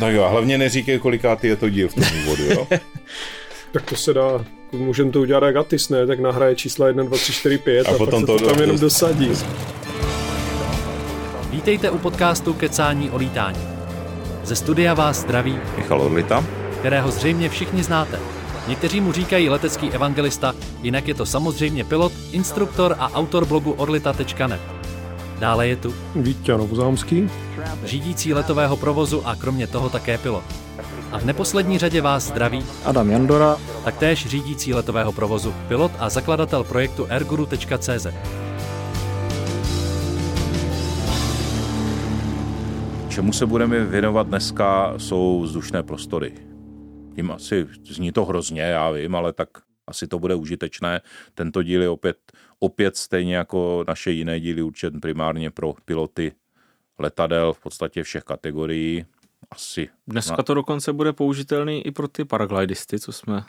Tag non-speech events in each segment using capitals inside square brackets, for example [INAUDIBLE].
Tak jo, hlavně neříkej, kolikátý je to díl v tom úvodu, jo? [LAUGHS] tak to se dá, můžeme to udělat jak Atis, ne? Tak nahraje čísla 1, 2, 3, 4, 5 a, a potom to, to tam jenom dosadí. Vítejte u podcastu Kecání o lítání. Ze studia vás zdraví Michal Orlita, kterého zřejmě všichni znáte. Někteří mu říkají letecký evangelista, jinak je to samozřejmě pilot, instruktor a autor blogu orlita.net. Dále je tu Vítě Novozámský, řídící letového provozu a kromě toho také pilot. A v neposlední řadě vás zdraví Adam Jandora, taktéž řídící letového provozu, pilot a zakladatel projektu airguru.cz. Čemu se budeme věnovat dneska, jsou vzdušné prostory. Tím asi zní to hrozně, já vím, ale tak asi to bude užitečné. Tento díl je opět, opět stejně jako naše jiné díly určen primárně pro piloty letadel v podstatě všech kategorií. Asi. Dneska to dokonce bude použitelný i pro ty paraglidisty, co jsme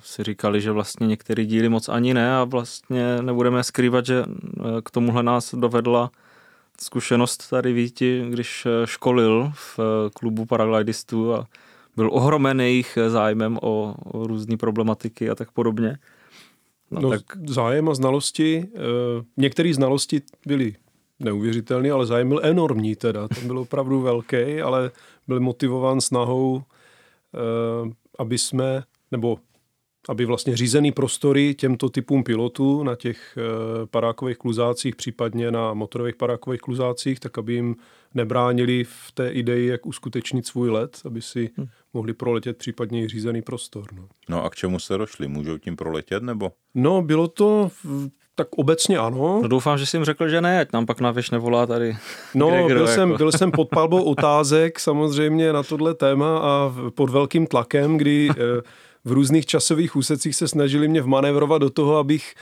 si říkali, že vlastně některé díly moc ani ne a vlastně nebudeme skrývat, že eh, k tomuhle nás dovedla zkušenost tady Víti, když eh, školil v eh, klubu paraglidistů a byl ohromen jejich zájmem o, o různé problematiky a tak podobně. No, no tak... zájem a znalosti, některé znalosti byly neuvěřitelné, ale zájem byl enormní teda, ten byl opravdu velký, ale byl motivován snahou, aby jsme, nebo aby vlastně řízený prostory těmto typům pilotů na těch eh, parákových kluzácích, případně na motorových parákových kluzácích, tak aby jim nebránili v té ideji, jak uskutečnit svůj let, aby si hmm. mohli proletět případně i řízený prostor. No. no a k čemu se došli? Můžou tím proletět nebo? No, bylo to tak obecně ano. No doufám, že jsi jim řekl, že ne, ať nám pak navěš nevolá tady. No, kde, byl, jako. jsem, byl jsem pod palbou otázek samozřejmě na tohle téma a pod velkým tlakem, kdy eh, v různých časových úsecích se snažili mě vmanévrovat do toho, abych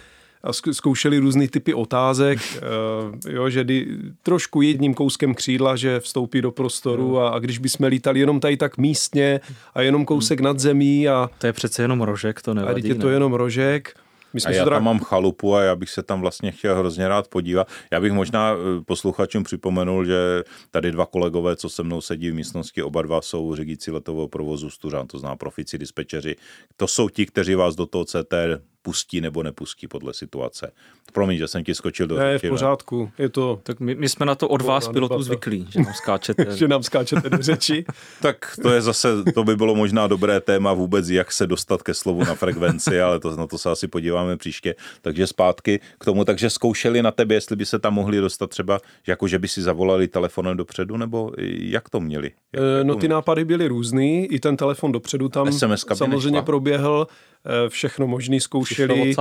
a zkoušeli různé typy otázek, uh, [LAUGHS] jo, že dy, trošku jedním kouskem křídla, že vstoupí do prostoru a, a když bychom lítali jenom tady tak místně a jenom kousek nad zemí a... To je přece jenom rožek, to nevadí. A je to ne? jenom rožek. My jsme a já teda... tam mám chalupu a já bych se tam vlastně chtěl hrozně rád podívat. Já bych možná eh, posluchačům připomenul, že tady dva kolegové, co se mnou sedí v místnosti, oba dva jsou řídící letového provozu Stuřan, to zná profici, dispečeři. To jsou ti, kteří vás do toho CT pustí nebo nepustí podle situace. Promiň, že jsem ti skočil do Ne, v pořádku. Je to... Tak my, my jsme na to od vás pilotů zvyklí, že nám skáčete. [LAUGHS] že nám skáčete do řeči. [LAUGHS] tak to je zase, to by bylo možná dobré téma vůbec, jak se dostat ke slovu na frekvenci, ale to, na to se asi podíváme příště. Takže zpátky k tomu, takže zkoušeli na tebe, jestli by se tam mohli dostat třeba, jako že by si zavolali telefonem dopředu, nebo jak to měli? Jak, e, no ty nápady byly různý, i ten telefon dopředu tam SMS samozřejmě nešla. proběhl. Eh, všechno možný zkoušeli.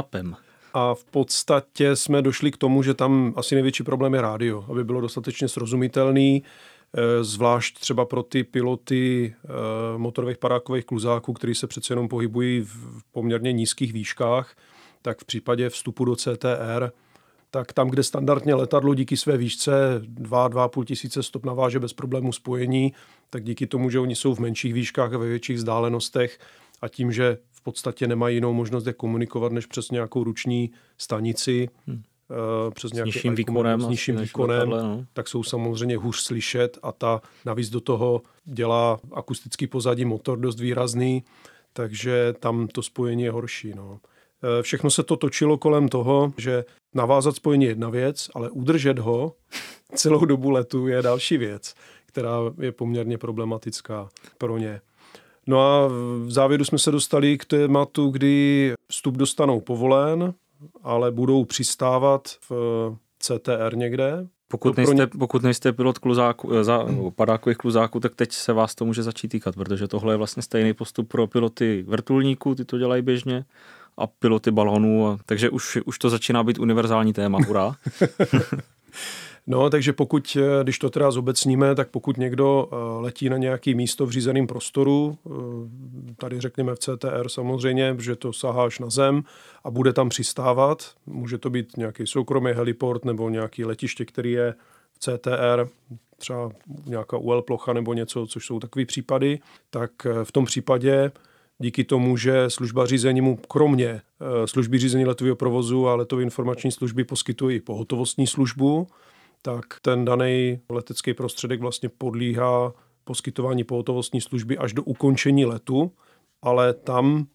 A v podstatě jsme došli k tomu, že tam asi největší problém je rádio, aby bylo dostatečně srozumitelný, eh, zvlášť třeba pro ty piloty eh, motorových parákových kluzáků, kteří se přece jenom pohybují v poměrně nízkých výškách, tak v případě vstupu do CTR, tak tam, kde standardně letadlo díky své výšce 2-2,5 tisíce stop naváže bez problémů spojení, tak díky tomu, že oni jsou v menších výškách a ve větších vzdálenostech a tím, že v podstatě nemají jinou možnost, jak komunikovat, než přes nějakou ruční stanici, hmm. Přes nějaký s nižším výkonem, s nižším výkonem letadle, no. tak jsou samozřejmě hůř slyšet a ta navíc do toho dělá akustický pozadí motor dost výrazný, takže tam to spojení je horší. No. Uh, všechno se to točilo kolem toho, že navázat spojení je jedna věc, ale udržet ho [LAUGHS] celou dobu letu je další věc, která je poměrně problematická pro ně. No a v závěru jsme se dostali k tématu, kdy vstup dostanou povolen, ale budou přistávat v CTR někde. Pokud nejste, ně... pokud nejste pilot kluzáku, eh, za, padákových kluzáků, tak teď se vás to může začít týkat, protože tohle je vlastně stejný postup pro piloty vrtulníků, ty to dělají běžně, a piloty balonů, takže už, už to začíná být univerzální téma, hurá. [LAUGHS] [LAUGHS] No, takže pokud, eh, když to teda zobecníme, tak pokud někdo eh, letí na nějaký místo v řízeném prostoru, eh, tady řekněme v CTR samozřejmě, že to saháš na zem a bude tam přistávat, může to být nějaký soukromý heliport nebo nějaký letiště, který je v CTR, třeba nějaká UL plocha nebo něco, což jsou takové případy, tak v tom případě díky tomu, že služba řízení mu kromě služby řízení letového provozu a letové informační služby poskytují pohotovostní službu, tak ten daný letecký prostředek vlastně podlíhá poskytování pohotovostní služby až do ukončení letu, ale tam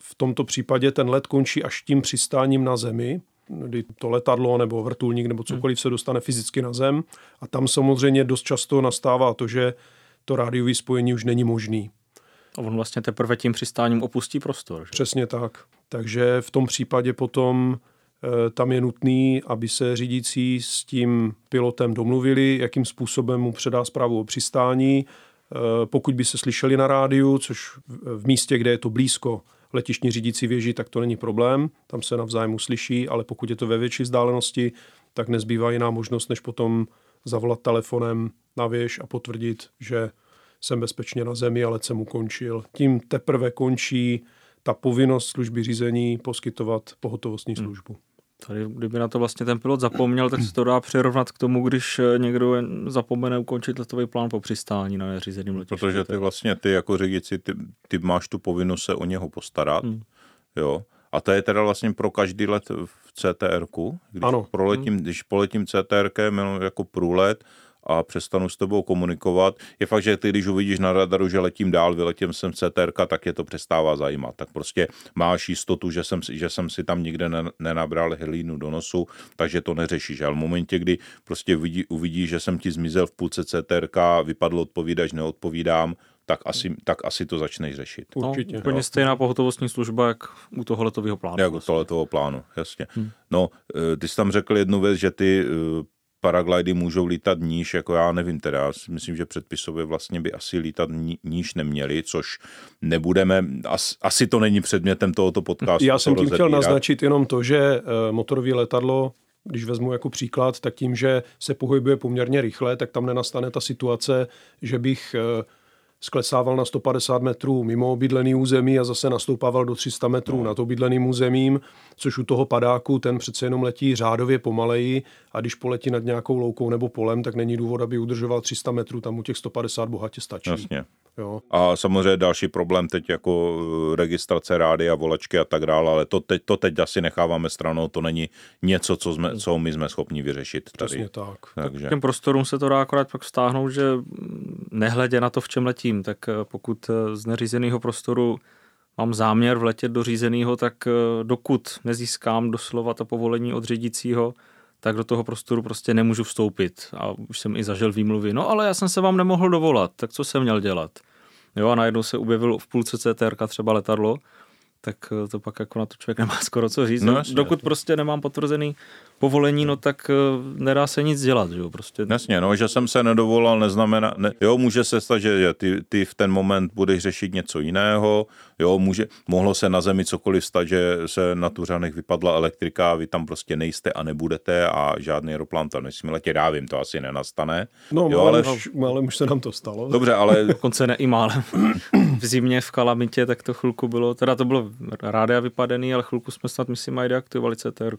v tomto případě ten let končí až tím přistáním na zemi, kdy to letadlo nebo vrtulník nebo cokoliv se dostane fyzicky na zem a tam samozřejmě dost často nastává to, že to rádiové spojení už není možný. A on vlastně teprve tím přistáním opustí prostor. Že? Přesně tak. Takže v tom případě potom tam je nutný, aby se řídící s tím pilotem domluvili, jakým způsobem mu předá zprávu o přistání. E, pokud by se slyšeli na rádiu, což v místě, kde je to blízko letišní řídící věži, tak to není problém, tam se navzájem uslyší, ale pokud je to ve větší vzdálenosti, tak nezbývá jiná možnost, než potom zavolat telefonem na věž a potvrdit, že jsem bezpečně na zemi, ale jsem ukončil. Tím teprve končí ta povinnost služby řízení poskytovat pohotovostní hmm. službu. Hmm. Tady, kdyby na to vlastně ten pilot zapomněl, tak se to dá přirovnat k tomu, když někdo zapomene ukončit letový plán po přistání na neřízeným letišti. Protože ty vlastně, ty jako řidiči, ty, ty máš tu povinnost se o něho postarat, hmm. jo. A to je teda vlastně pro každý let v CTR, když ano. proletím, hmm. když poletím CTR jako průlet, a přestanu s tebou komunikovat. Je fakt, že ty, když uvidíš na radaru, že letím dál, vyletím jsem CTR, tak je to přestává zajímat. Tak prostě máš jistotu, že jsem, že jsem si tam nikde nenabral hlínu do nosu, takže to neřešíš. Ale v momentě, kdy prostě uvidí, uvidíš, že jsem ti zmizel v půlce CTR, vypadlo odpovídač, neodpovídám, tak asi, tak asi to začneš řešit. No, Určitě. No, úplně stejná pohotovostní služba, jak u toho letového plánu. Jak u toho letového plánu, jasně. Hmm. No, eh, ty jsi tam řekl jednu věc, že ty eh, paraglidy můžou lítat níž, jako já nevím teda, myslím, že předpisově vlastně by asi lítat níž neměli, což nebudeme, as, asi to není předmětem tohoto podcastu. Já jsem tím chtěl naznačit jenom to, že eh, motorové letadlo když vezmu jako příklad, tak tím, že se pohybuje poměrně rychle, tak tam nenastane ta situace, že bych eh, sklesával na 150 metrů mimo obydlený území a zase nastoupával do 300 metrů no. nad obydleným územím, což u toho padáku ten přece jenom letí řádově pomaleji a když poletí nad nějakou loukou nebo polem, tak není důvod, aby udržoval 300 metrů, tam u těch 150 bohatě stačí. Jasně. Jo. A samozřejmě další problém teď jako eh, registrace rády a volečky a tak dále, ale to teď, to teď asi necháváme stranou, to není něco, co, jsme, co my jsme schopni vyřešit tady. Přesně tak. Takže. Těm prostorům se to dá akorát pak vztáhnout, že nehledě na to, v čem letím, tak eh, pokud eh, z neřízeného prostoru mám záměr vletět do řízeného, tak dokud nezískám doslova to povolení od řídícího, tak do toho prostoru prostě nemůžu vstoupit. A už jsem i zažil výmluvy. No ale já jsem se vám nemohl dovolat, tak co jsem měl dělat? Jo a najednou se objevil v půlce CTR třeba letadlo, tak eh, to pak jako na to člověk nemá [LAUGHS] skoro co říct. No, jasně, Dokud jasně. prostě nemám potvrzený povolení, no tak eh, nedá se nic dělat, že jo, prostě. Jasně, no, že jsem se nedovolal, neznamená, ne, jo, může se stát, že ty, ty v ten moment budeš řešit něco jiného, jo, může, mohlo se na zemi cokoliv stát, že se na Tuřanech vypadla elektrika, vy tam prostě nejste a nebudete a žádný aeroplán tam nesmí letět, já vím, to asi nenastane. No, jo, ale, už, málem už se nám to stalo. Dobře, ale... [LAUGHS] Dokonce ne i málem. [CLEARS THROAT] v zimě v Kalamitě, tak to chvilku bylo, teda to bylo rádia vypadený, ale chvilku jsme snad, myslím, aj deaktivovali CTR.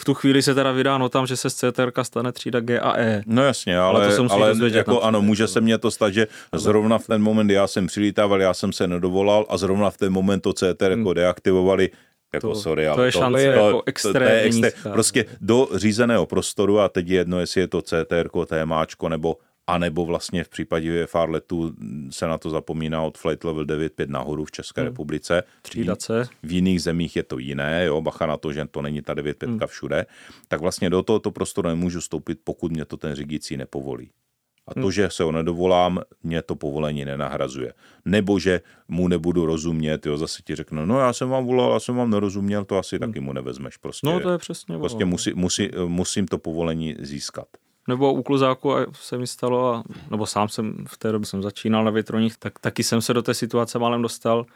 V tu chvíli se teda vydá no tam, že se z CTR stane třída G a E. No jasně, ale, ale, to ale jako ano, může se mně to stát, že zrovna v ten moment já jsem přilítával, já jsem se nedovolal a zrovna v ten moment to CTR jako hmm. deaktivovali jako to, sorry, to je šance to, jako extrémně to, to je extré, Prostě do řízeného prostoru a teď je jedno, jestli je to CTR, TMAčko nebo a nebo vlastně v případě VFR letu se na to zapomíná od flight level 9.5 nahoru v České hmm. republice. Třídace. V jiných zemích je to jiné, jo, bacha na to, že to není ta 9.5 hmm. všude. Tak vlastně do tohoto prostoru nemůžu stoupit, pokud mě to ten řídící nepovolí. A to, hmm. že se ho nedovolám, mě to povolení nenahrazuje. Nebo že mu nebudu rozumět, jo, zase ti řeknu, no já jsem vám volal, já jsem vám nerozuměl, to asi hmm. taky mu nevezmeš. Prostě, no to je přesně. Prostě musí, musí, musím to povolení získat. Nebo u kluzáku se mi stalo, a, nebo sám jsem v té době jsem začínal na větroních, tak taky jsem se do té situace málem dostal,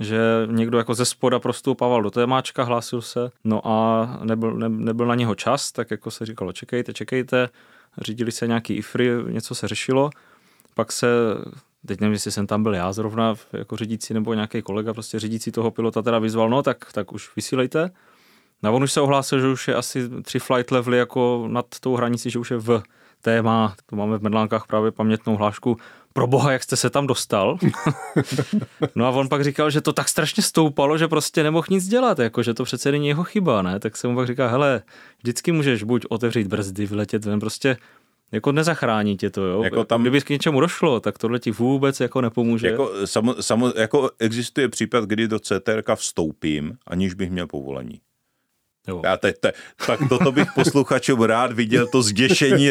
že někdo jako ze spoda prostoupával do témáčka, hlásil se, no a nebyl, ne, nebyl na něho čas, tak jako se říkalo, čekejte, čekejte, řídili se nějaký ifry, něco se řešilo, pak se, teď nevím, jestli jsem tam byl já zrovna jako řídící nebo nějaký kolega, prostě řídící toho pilota teda vyzval, no tak, tak už vysílejte, No on už se ohlásil, že už je asi tři flight levely jako nad tou hranicí, že už je v téma, to máme v Medlánkách právě pamětnou hlášku, pro boha, jak jste se tam dostal. [LAUGHS] no a on pak říkal, že to tak strašně stoupalo, že prostě nemohl nic dělat, jako že to přece není jeho chyba, ne? Tak se mu pak říká, hele, vždycky můžeš buď otevřít brzdy, vyletět ven, prostě jako nezachrání tě to, jo. Jako tam, Kdyby k něčemu došlo, tak tohle ti vůbec jako nepomůže. Jako, samo, samo, jako existuje případ, kdy do CTRK vstoupím, aniž bych měl povolení. Jo. Já teď, te, tak toto bych posluchačům rád viděl, to zděšení,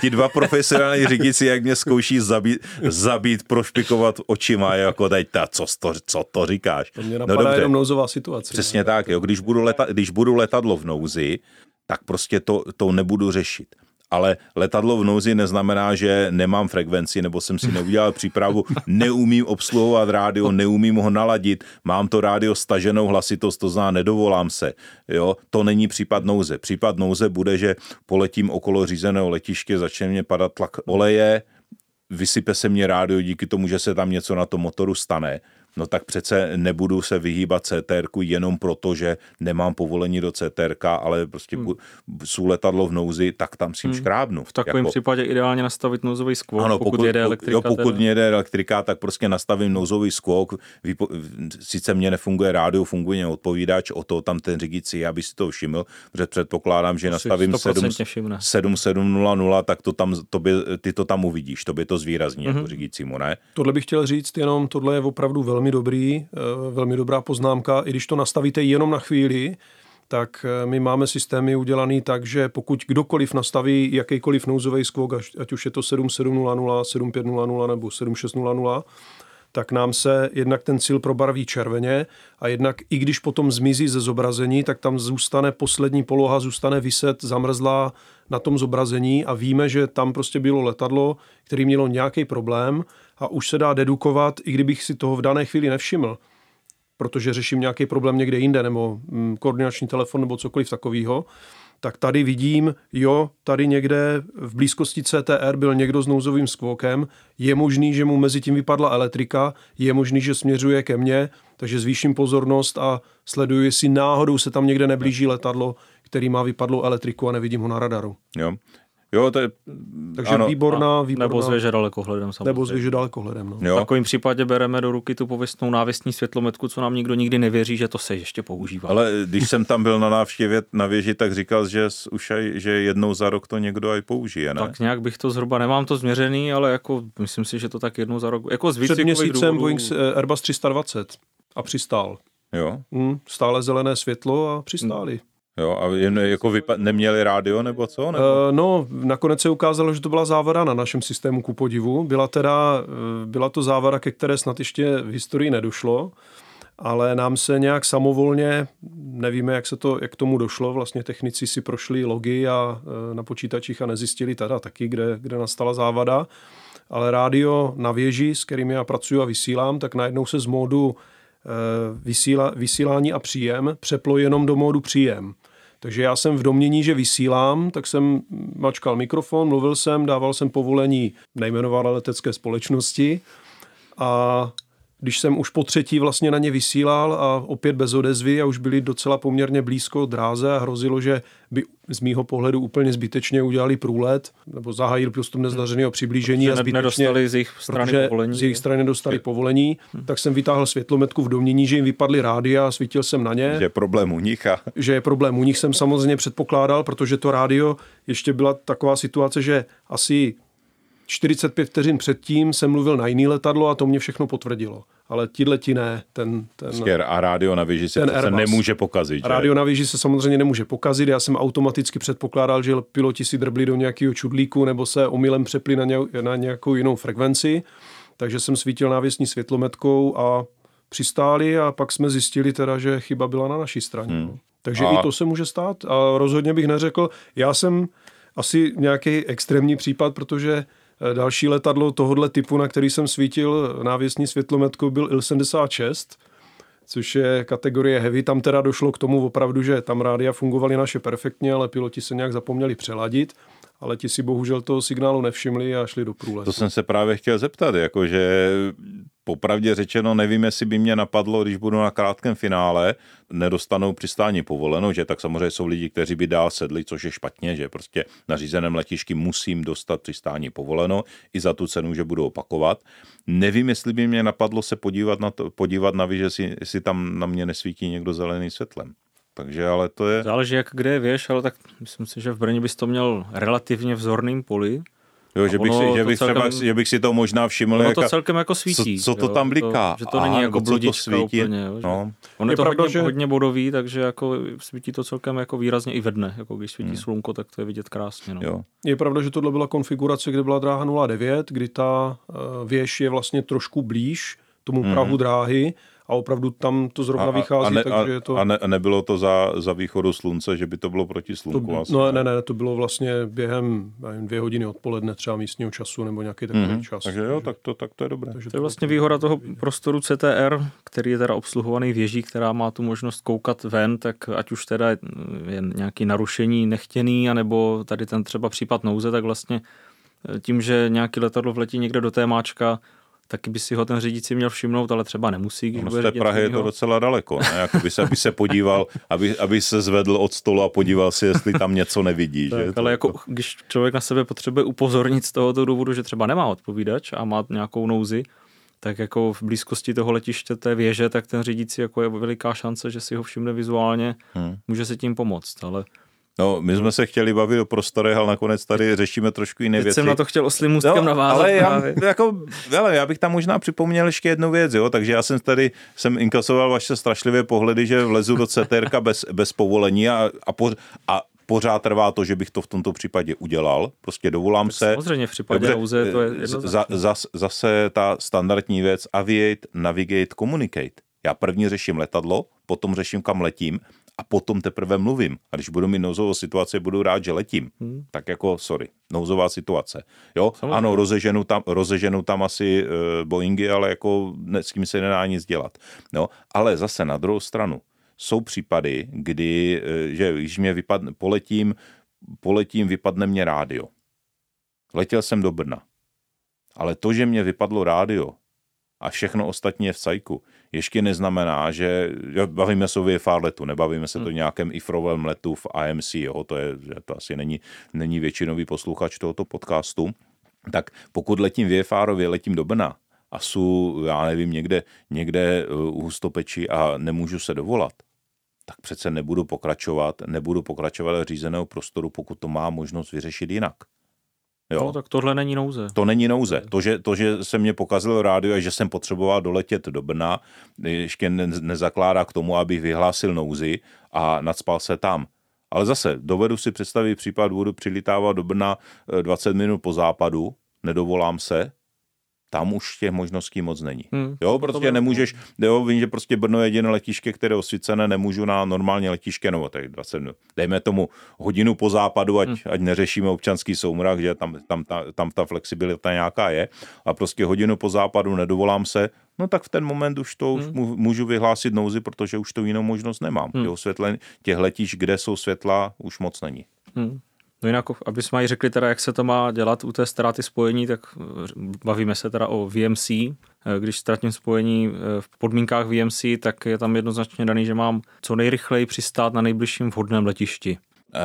ti dva profesionální řídící, jak mě zkouší zabít, zabít prošpikovat očima, jako teď, ta, co, to, co to říkáš. To mě no napadá no, jenom nouzová situace. Přesně ne? tak, jo, když budu, leta, když budu letadlo v nouzi, tak prostě to, to nebudu řešit ale letadlo v nouzi neznamená, že nemám frekvenci nebo jsem si neudělal přípravu, neumím obsluhovat rádio, neumím ho naladit, mám to rádio staženou hlasitost, to zná, nedovolám se. Jo? To není případ nouze. Případ nouze bude, že poletím okolo řízeného letiště, začne mě padat tlak oleje, vysype se mě rádio díky tomu, že se tam něco na tom motoru stane no tak přece nebudu se vyhýbat CTR jenom proto, že nemám povolení do CTR, ale prostě hmm. jsou letadlo v nouzi, tak tam si hmm. škrábnu. V takovém jako... případě ideálně nastavit nouzový skvok, ano, pokud, pokud jede elektrika. Jo, pokud mě jede elektrika, tak prostě nastavím nouzový skvok. Vypo... Sice mě nefunguje rádio, funguje odpovídač, o to tam ten řídící, aby si to všiml, protože předpokládám, že nastavím 7, 7700, tak to tam, to by, ty to tam uvidíš, to by to zvýrazní mm-hmm. jako řídícímu, ne? Tohle bych chtěl říct jenom, tohle je opravdu velmi velmi dobrý, eh, velmi dobrá poznámka. I když to nastavíte jenom na chvíli, tak eh, my máme systémy udělaný tak, že pokud kdokoliv nastaví jakýkoliv nouzový skvok, ať už je to 7700, 7500 nebo 7600, tak nám se jednak ten cíl probarví červeně a jednak i když potom zmizí ze zobrazení, tak tam zůstane poslední poloha, zůstane vyset zamrzlá na tom zobrazení a víme, že tam prostě bylo letadlo, který mělo nějaký problém a už se dá dedukovat, i kdybych si toho v dané chvíli nevšiml, protože řeším nějaký problém někde jinde, nebo mm, koordinační telefon, nebo cokoliv takového, tak tady vidím, jo, tady někde v blízkosti CTR byl někdo s nouzovým skvokem, je možný, že mu mezi tím vypadla elektrika, je možný, že směřuje ke mně, takže zvýším pozornost a sleduji, jestli náhodou se tam někde neblíží letadlo, který má vypadlou elektriku a nevidím ho na radaru. Jo. Jo, to je... Takže ano, výborná, výborná. Nebo s dalekohledem samozřejmě. Nebo s dalekohledem, no. Jo. V takovém případě bereme do ruky tu pověstnou návěstní světlometku, co nám nikdo nikdy nevěří, že to se ještě používá. Ale když jsem tam byl na návštěvě na věži, tak říkal, že už aj, že jednou za rok to někdo aj použije, ne? Tak nějak bych to zhruba, nemám to změřený, ale jako myslím si, že to tak jednou za rok, jako z Před měsícem důvodů... Boeing Airbus 320 a přistál. Jo. Hmm, stále zelené světlo a přistáli. Jo, a jen jako vypa- neměli rádio nebo co? Nebo? Uh, no, nakonec se ukázalo, že to byla závada na našem systému ku podivu. Byla teda, eh, byla to závada, ke které snad ještě v historii nedošlo, ale nám se nějak samovolně, nevíme, jak se to, jak tomu došlo, vlastně technici si prošli logy a uh, na počítačích a nezjistili teda taky, kde, kde nastala závada, ale rádio na věži, s kterými já pracuji a vysílám, tak najednou se z módu vysíla, vysílání a příjem přeplo jenom do módu příjem. Takže já jsem v domění, že vysílám, tak jsem mačkal mikrofon, mluvil jsem, dával jsem povolení nejmenované letecké společnosti a když jsem už po třetí vlastně na ně vysílal a opět bez odezvy a už byli docela poměrně blízko dráze a hrozilo, že by z mýho pohledu úplně zbytečně udělali průlet nebo zahájili postup nezdařeného přiblížení protože a zbytečně, nedostali z jejich strany povolení. z jejich strany dostali povolení, hmm. tak jsem vytáhl světlometku v domění, že jim vypadly rádia a svítil jsem na ně. Že je problém u nich. A... Že je problém u nich jsem samozřejmě předpokládal, protože to rádio ještě byla taková situace, že asi 45 vteřin předtím jsem mluvil na jiný letadlo a to mě všechno potvrdilo. Ale tihle ti ne. Ten, ten, a rádio na věži se, se nemůže pokazit. Že? Rádio na věži se samozřejmě nemůže pokazit. Já jsem automaticky předpokládal, že piloti si drbli do nějakého čudlíku nebo se omylem přepli na, ně, na nějakou jinou frekvenci. Takže jsem svítil návěsní světlometkou a přistáli a pak jsme zjistili teda, že chyba byla na naší straně. Hmm. Takže a... i to se může stát a rozhodně bych neřekl, já jsem asi nějaký extrémní případ, protože další letadlo tohohle typu, na který jsem svítil návěsní světlometkou, byl Il-76, což je kategorie heavy. Tam teda došlo k tomu opravdu, že tam rádia fungovaly naše perfektně, ale piloti se nějak zapomněli přeladit ale ti si bohužel toho signálu nevšimli a šli do průlesu. To jsem se právě chtěl zeptat, jakože popravdě řečeno nevím, jestli by mě napadlo, když budu na krátkém finále, nedostanou přistání povoleno, že tak samozřejmě jsou lidi, kteří by dál sedli, což je špatně, že prostě na řízeném letišti musím dostat přistání povoleno i za tu cenu, že budu opakovat. Nevím, jestli by mě napadlo se podívat na, to, podívat na že jestli, jestli tam na mě nesvítí někdo zelený světlem. Takže ale to je... Záleží, jak kde je věž, ale tak myslím si, že v Brně bys to měl relativně vzorným poli. Jo, že bych, si, že, bych celkem, třeba, že bych si to možná všiml. Ono to celkem jako svítí. Co, co to jo, tam bliká? To, že to není Aha, jako bludička svítí? úplně. Jo, no. On je, je to pravda, hodně, že... hodně bodový, takže jako svítí to celkem jako výrazně i ve dne. Jako když svítí hmm. slunko, tak to je vidět krásně. No. Jo. Je pravda, že tohle byla konfigurace, kde byla dráha 09, kdy ta uh, věž je vlastně trošku blíž tomu hmm. prahu dráhy a opravdu tam to zrovna a, vychází, a ne, takže je to... A, ne, a nebylo to za, za východu slunce, že by to bylo proti slunku? To, asi, no ne, ne, to bylo vlastně během nevím, dvě hodiny odpoledne třeba místního času nebo nějaký takový mm-hmm. čas. Takže jo, tak to, tak to je dobré. Takže to je vlastně výhoda toho prostoru CTR, který je teda obsluhovaný věží, která má tu možnost koukat ven, tak ať už teda je nějaký narušení nechtěný, anebo tady ten třeba případ nouze, tak vlastně tím, že nějaký letadlo vletí někde do té máčka, taky by si ho ten řídící měl všimnout, ale třeba nemusí. Když no, z té Prahy je to docela daleko, ne? Jako by se, by se podíval, aby, aby se zvedl od stolu a podíval si, jestli tam něco nevidí. tak, že? Ale jako, když člověk na sebe potřebuje upozornit z tohoto důvodu, že třeba nemá odpovídač a má nějakou nouzi, tak jako v blízkosti toho letiště té věže, tak ten řídící jako je veliká šance, že si ho všimne vizuálně, hmm. může se tím pomoct, ale No, my jsme se chtěli bavit o prostorech, ale nakonec tady řešíme trošku jiné Teď věci. jsem na to chtěl oslým můstkem no, navázat. Ale já, jako, hele, já bych tam možná připomněl ještě jednu věc, jo? takže já jsem tady jsem inkasoval vaše strašlivé pohledy, že vlezu do CTR bez, bez povolení a, a, po, a pořád trvá to, že bych to v tomto případě udělal. Prostě dovolám tak se. Samozřejmě v případě dobře, nouze to je za, zas, Zase ta standardní věc aviate, navigate, communicate. Já první řeším letadlo, potom řeším, kam letím a potom teprve mluvím. A když budu mít nouzovou situaci, budu rád, že letím. Hmm. Tak jako, sorry, nouzová situace. Jo, Samozřejmě. ano, rozeženu tam, rozeženu tam asi uh, Boeingy, ale jako ne, s kým se nedá nic dělat. No, ale zase na druhou stranu, jsou případy, kdy, uh, že když mě vypadne, poletím, poletím, vypadne mě rádio. Letěl jsem do Brna. Ale to, že mě vypadlo rádio, a všechno ostatní je v cajku. Ještě neznamená, že bavíme se o VFR letu, nebavíme se to hmm. nějakém IFRovém letu v AMC, jo, to, je, to asi není, není většinový posluchač tohoto podcastu, tak pokud letím VFRově, letím do Brna a jsou, já nevím, někde, někde uh, u hustopeči a nemůžu se dovolat, tak přece nebudu pokračovat, nebudu pokračovat řízeného prostoru, pokud to má možnost vyřešit jinak. Jo. No, tak tohle není nouze. To není nouze. To že, to, že se mě pokazil rádio a že jsem potřeboval doletět do Brna, ještě ne, nezakládá k tomu, abych vyhlásil nouzi a nadspal se tam. Ale zase, dovedu si představit případ, budu přilítávat do Brna 20 eh, minut po západu, nedovolám se, tam už těch možností moc není. Hmm. Jo, protože nemůžeš, jo, vím, že prostě Brno je jediné letiště, které je osvícené, nemůžu na normální letiště, nebo tak 20 minut. Dejme tomu hodinu po západu, ať, hmm. ať neřešíme občanský soumrak, že tam, tam, ta, tam ta flexibilita nějaká je, a prostě hodinu po západu nedovolám se, no tak v ten moment už to hmm. už můžu vyhlásit nouzi, protože už to jinou možnost nemám. Hmm. Jo, světle, těch letišť, kde jsou světla, už moc není. Hmm. No jinak, aby jsme řekli teda, jak se to má dělat u té ztráty spojení, tak eh, bavíme se teda o VMC. Eh, když ztratím spojení eh, v podmínkách VMC, tak je tam jednoznačně daný, že mám co nejrychleji přistát na nejbližším vhodném letišti.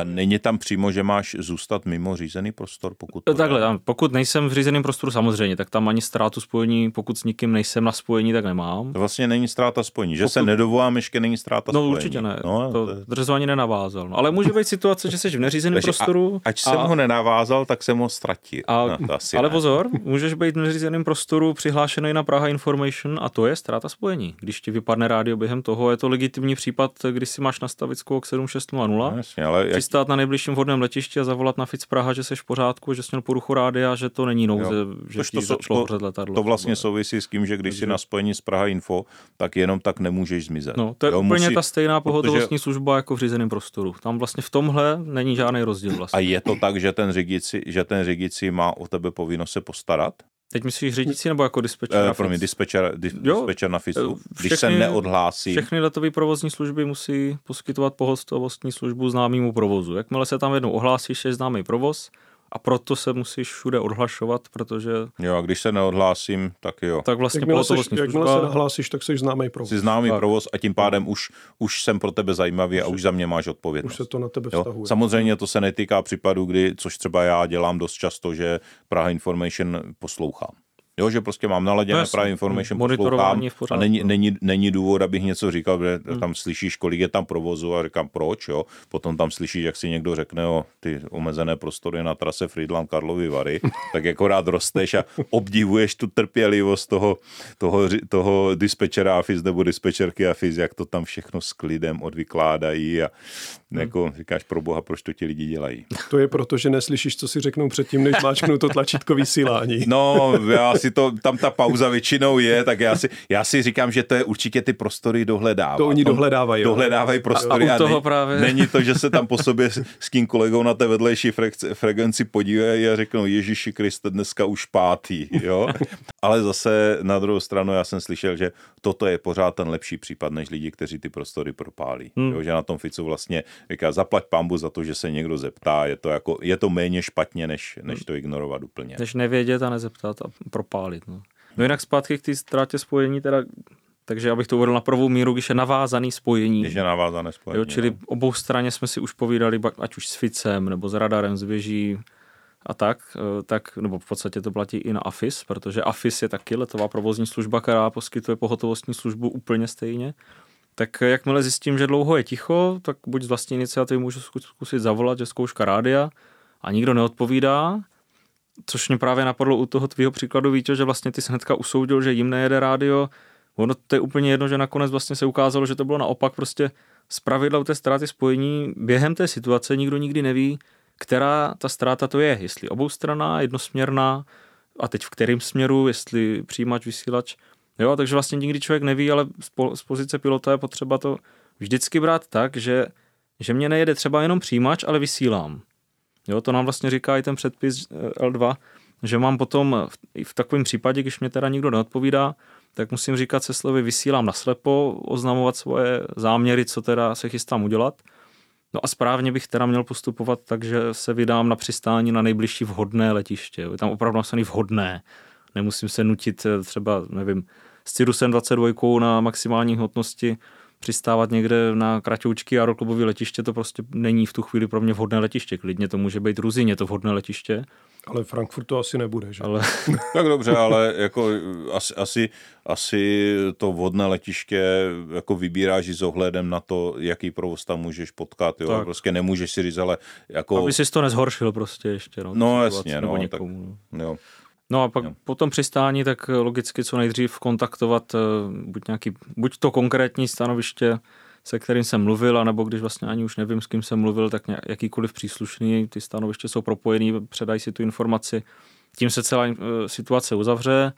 Není tam přímo, že máš zůstat mimo řízený prostor? Pokud to Takhle, tam, pokud nejsem v řízeném prostoru samozřejmě, tak tam ani ztrátu spojení, pokud s nikým nejsem na spojení, tak nemám. To vlastně není ztráta spojení, že pokud... se nedovolám, ještě není ztráta no, spojení. No určitě ne, no, to, to drzo ani nenavázal. No, ale může být situace, že jsi v neřízeném prostoru. A, ať jsem ho nenavázal, tak jsem ho ztratil. A, no, to asi ale ne. pozor, můžeš být v neřízeném prostoru přihlášený na Praha Information a to je ztráta spojení. Když ti vypadne rádio během toho, je to legitimní případ, když si máš nastavit skok 7600. No, jasně, ale přistát na nejbližším vhodném letišti a zavolat na FIC Praha, že jsi v pořádku, že jsi měl poruchu rádia, že to není nouze, jo. že Tož to, začalo to, letadlo. To vlastně souvisí s tím, že když jsi na spojení s Praha Info, tak jenom tak nemůžeš zmizet. No, to je jo, úplně musí, ta stejná pohotovostní protože... služba jako v řízeném prostoru. Tam vlastně v tomhle není žádný rozdíl vlastně. A je to tak, že ten řídící, že ten řídící má o tebe povinnost se postarat? Teď myslíš řídící nebo jako dispečer na FIC? dispečer, dis, dispečer na. Když všechny, se neodhlásí. Všechny letové provozní služby musí poskytovat pohostovostní službu známému provozu. Jakmile se tam jednou ohlásíš, je známý provoz, a proto se musíš všude odhlašovat, protože... Jo, a když se neodhlásím, tak jo. Tak vlastně jakmile, seš, jakmile se nahlásíš, tak jsi známý provoz. Jsi známý tak. provoz a tím pádem už, už jsem pro tebe zajímavý a už za mě máš odpovědnost. Už se to na tebe vztahuje. Jo? Samozřejmě to se netýká případů, kdy, což třeba já dělám dost často, že Praha Information poslouchám. Jo, že prostě mám naladěné no, právě information, poslouchám a není, není, není důvod, abych něco říkal, protože hmm. tam slyšíš, kolik je tam provozu a říkám proč, jo. Potom tam slyšíš, jak si někdo řekne o ty omezené prostory na trase Friedland Karlovy Vary, [LAUGHS] tak jako rád rosteš a obdivuješ tu trpělivost toho, toho, toho dispečera AFIS nebo dispečerky AFIS, jak to tam všechno s klidem odvykládají a hmm. jako říkáš pro boha, proč to ti lidi dělají. To je proto, že neslyšíš, co si řeknou předtím, než máčknu to tlačítko vysílání. No, já si to, tam ta pauza většinou je, tak já si, já si říkám, že to je určitě ty prostory dohledávají. To oni dohledávají. Dohledávají prostory a, a, toho ne, právě... není to, že se tam po sobě s kým kolegou na té vedlejší frekvenci podívají a řeknou Ježíši Kriste, dneska už pátý, jo. [LAUGHS] Ale zase na druhou stranu já jsem slyšel, že toto je pořád ten lepší případ, než lidi, kteří ty prostory propálí. Hmm. Jo, že na tom Ficu vlastně říká, zaplať pambu za to, že se někdo zeptá, je to, jako, je to méně špatně, než, než to ignorovat úplně. Než nevědět a nezeptat a propálit. No, no jinak zpátky k té ztrátě spojení, teda takže abych to uvedl na prvou míru, když je navázaný spojení. Když je navázané spojení. Jo, čili no. obou straně jsme si už povídali, ať už s Ficem, nebo s radarem, s věží, a tak, eh, tak, nebo v podstatě to platí i na AFIS, protože AFIS je taky letová provozní služba, která poskytuje pohotovostní službu úplně stejně. Tak jakmile zjistím, že dlouho je ticho, tak buď z vlastní iniciativy můžu zkusit zavolat, že zkouška rádia a nikdo neodpovídá, což mě právě napadlo u toho tvýho příkladu, Víte, že vlastně ty se hnedka usoudil, že jim nejede rádio. Ono to je úplně jedno, že nakonec vlastně se ukázalo, že to bylo naopak prostě z pravidla u té ztráty spojení během té situace nikdo nikdy neví, která ta ztráta to je, jestli oboustranná, jednosměrná a teď v kterém směru, jestli přijímač, vysílač. Jo, takže vlastně nikdy člověk neví, ale z pozice pilota je potřeba to vždycky brát tak, že, že mě nejede třeba jenom přijímač, ale vysílám. Jo, to nám vlastně říká i ten předpis eh, L2, že mám potom v, v takovém případě, když mě teda nikdo neodpovídá, tak musím říkat se slovy vysílám naslepo, oznamovat svoje záměry, co teda se chystám udělat – No a správně bych teda měl postupovat tak, že se vydám na přistání na nejbližší vhodné letiště. Je tam opravdu napsaný vhodné. Nemusím se nutit eh, třeba, nevím, s Cirrusem 22 na maximální hmotnosti přistávat někde na kratoučky a roklubové letiště, to prostě není v tu chvíli pro mě vhodné letiště. Klidně to může být Ruzině, to vhodné letiště. Ale Frankfurt to asi nebude, že? Ale... [LAUGHS] tak dobře, ale jako asi, asi, asi to vodné letiště jako vybíráš s ohledem na to, jaký provoz tam můžeš potkat, jo? Tak. Prostě nemůžeš si říct, ale jako... Aby jsi to nezhoršil prostě ještě, no. No jasně, no, někomu, tak, no. jo. No a pak jo. po tom přistání tak logicky co nejdřív kontaktovat eh, buď nějaký, buď to konkrétní stanoviště, se kterým jsem mluvil, anebo když vlastně ani už nevím, s kým jsem mluvil, tak jakýkoliv příslušný, ty stanoviště jsou propojený, předají si tu informaci. Tím se celá eh, situace uzavře.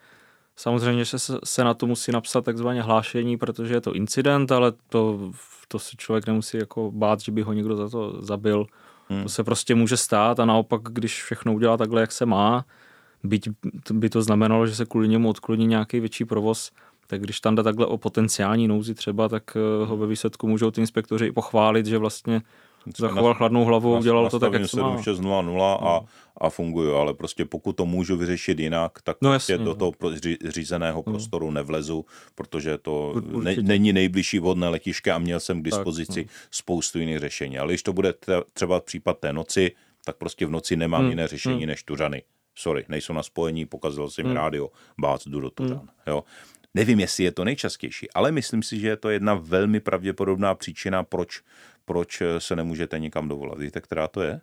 Samozřejmě, že se, se na to musí napsat takzvané hlášení, protože je to incident, ale to, to si člověk nemusí jako bát, že by ho někdo za to zabil. Hmm. To se prostě může stát a naopak, když všechno udělá takhle, jak se má, byť by to znamenalo, že se kvůli němu odkloní nějaký větší provoz, tak když tam jde takhle o potenciální nouzi třeba, tak eh, ho ve výsledku můžou ty inspektoři i pochválit, že vlastně zachoval chladnou hlavu, udělal to tak, jak se má. 7600 a, no. a funguje, ale prostě pokud to můžu vyřešit jinak, tak no, prostě jasně, do no. toho řízeného no. prostoru nevlezu, protože to ne, není nejbližší vodné letiště a měl jsem k dispozici tak, no. spoustu jiných řešení. Ale když to bude třeba případ té noci, tak prostě v noci nemám hmm. jiné řešení hmm. než tuřany sorry, nejsou na spojení, pokazil jsem hmm. rádio, bác, jdu do Tuřan. Hmm. Jo. Nevím, jestli je to nejčastější, ale myslím si, že je to jedna velmi pravděpodobná příčina, proč, proč se nemůžete nikam dovolat. Víte, která to je?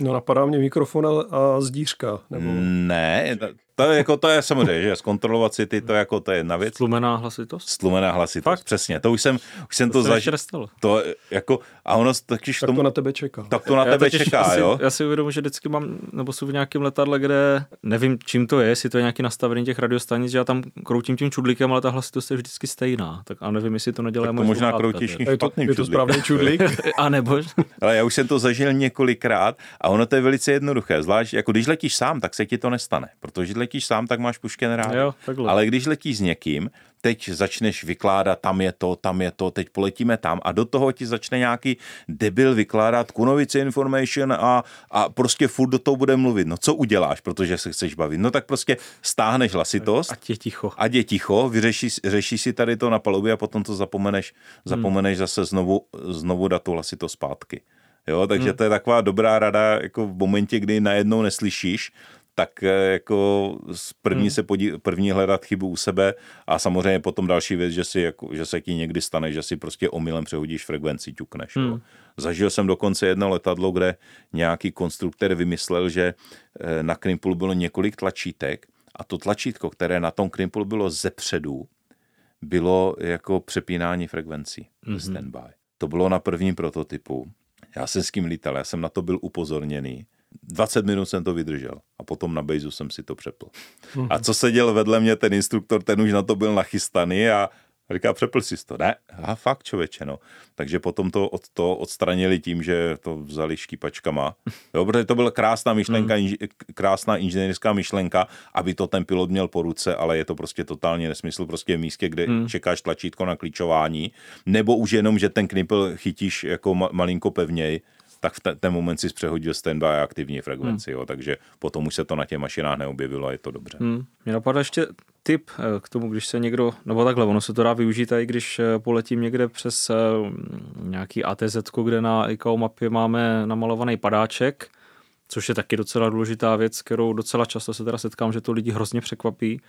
No napadá mě mikrofon a zdířka. Nebo... Ne, to je, jako, to je samozřejmě, že zkontrolovat si ty, to, jako, to je jedna věc. Slumená hlasitost? Slumená hlasitost, Fakt? přesně. To už jsem, už jsem to, to zažil. To, jako, a ono taky tak tomu, to na tebe čeká. Tak to na já tebe čeká, asi, jo? Já si uvědomuji, že vždycky mám, nebo jsou v nějakém letadle, kde nevím, čím to je, jestli to je nějaký nastavení těch radiostanic, že já tam kroutím tím čudlíkem, ale ta hlasitost je vždycky stejná. Tak a nevím, jestli to nedělá tak to možná kroutíš je to, je to správný čudlík? [LAUGHS] a nebo? ale já už jsem to zažil několikrát a ono to je velice jednoduché. Zvlášť, jako když letíš sám, tak se ti to nestane. Protože letíš sám, tak máš puštěn rád. Jo, Ale když letíš s někým, teď začneš vykládat, tam je to, tam je to, teď poletíme tam a do toho ti začne nějaký debil vykládat Kunovice Information a, a prostě furt do toho bude mluvit. No co uděláš, protože se chceš bavit? No tak prostě stáhneš hlasitost. A je ticho. A je ticho, vyřešíš řešíš si tady to na palubě a potom to zapomeneš, zapomeneš hmm. zase znovu, znovu dát tu hlasitost zpátky. Jo, takže hmm. to je taková dobrá rada, jako v momentě, kdy najednou neslyšíš, tak eh, jako první hmm. se podí, první hledat chybu u sebe a samozřejmě potom další věc, že, si jako, že se ti někdy stane, že si prostě omylem přehodíš frekvenci, ťukneš. Hmm. Zažil jsem dokonce jedno letadlo, kde nějaký konstruktor vymyslel, že eh, na Krimpulu bylo několik tlačítek a to tlačítko, které na tom Krimpulu bylo zepředu, bylo jako přepínání frekvencí mm-hmm. standby. To bylo na prvním prototypu. Já jsem s kým lítal, já jsem na to byl upozorněný 20 minut jsem to vydržel a potom na bejzu jsem si to přepl. A co se děl vedle mě ten instruktor, ten už na to byl nachystaný a říká, přepl si to. Ne, a fakt člověče, no. Takže potom to, od, to odstranili tím, že to vzali štípačkama. Jo, protože to byla krásná myšlenka, hmm. krásná inženýrská myšlenka, aby to ten pilot měl po ruce, ale je to prostě totálně nesmysl. Prostě v místě, kde hmm. čekáš tlačítko na klíčování, nebo už jenom, že ten knipl chytíš jako malinko pevněji, tak v ten moment si přehodil standby a aktivní frekvenci, hmm. jo, takže potom už se to na těch mašinách neobjevilo a je to dobře. Hmm. Mě napadá ještě tip eh, k tomu, když se někdo, nebo takhle, ono se to dá využít i když eh, poletím někde přes eh, nějaký ATZ, kde na ICAO mapě máme namalovaný padáček, což je taky docela důležitá věc, kterou docela často se teda setkám, že to lidi hrozně překvapí,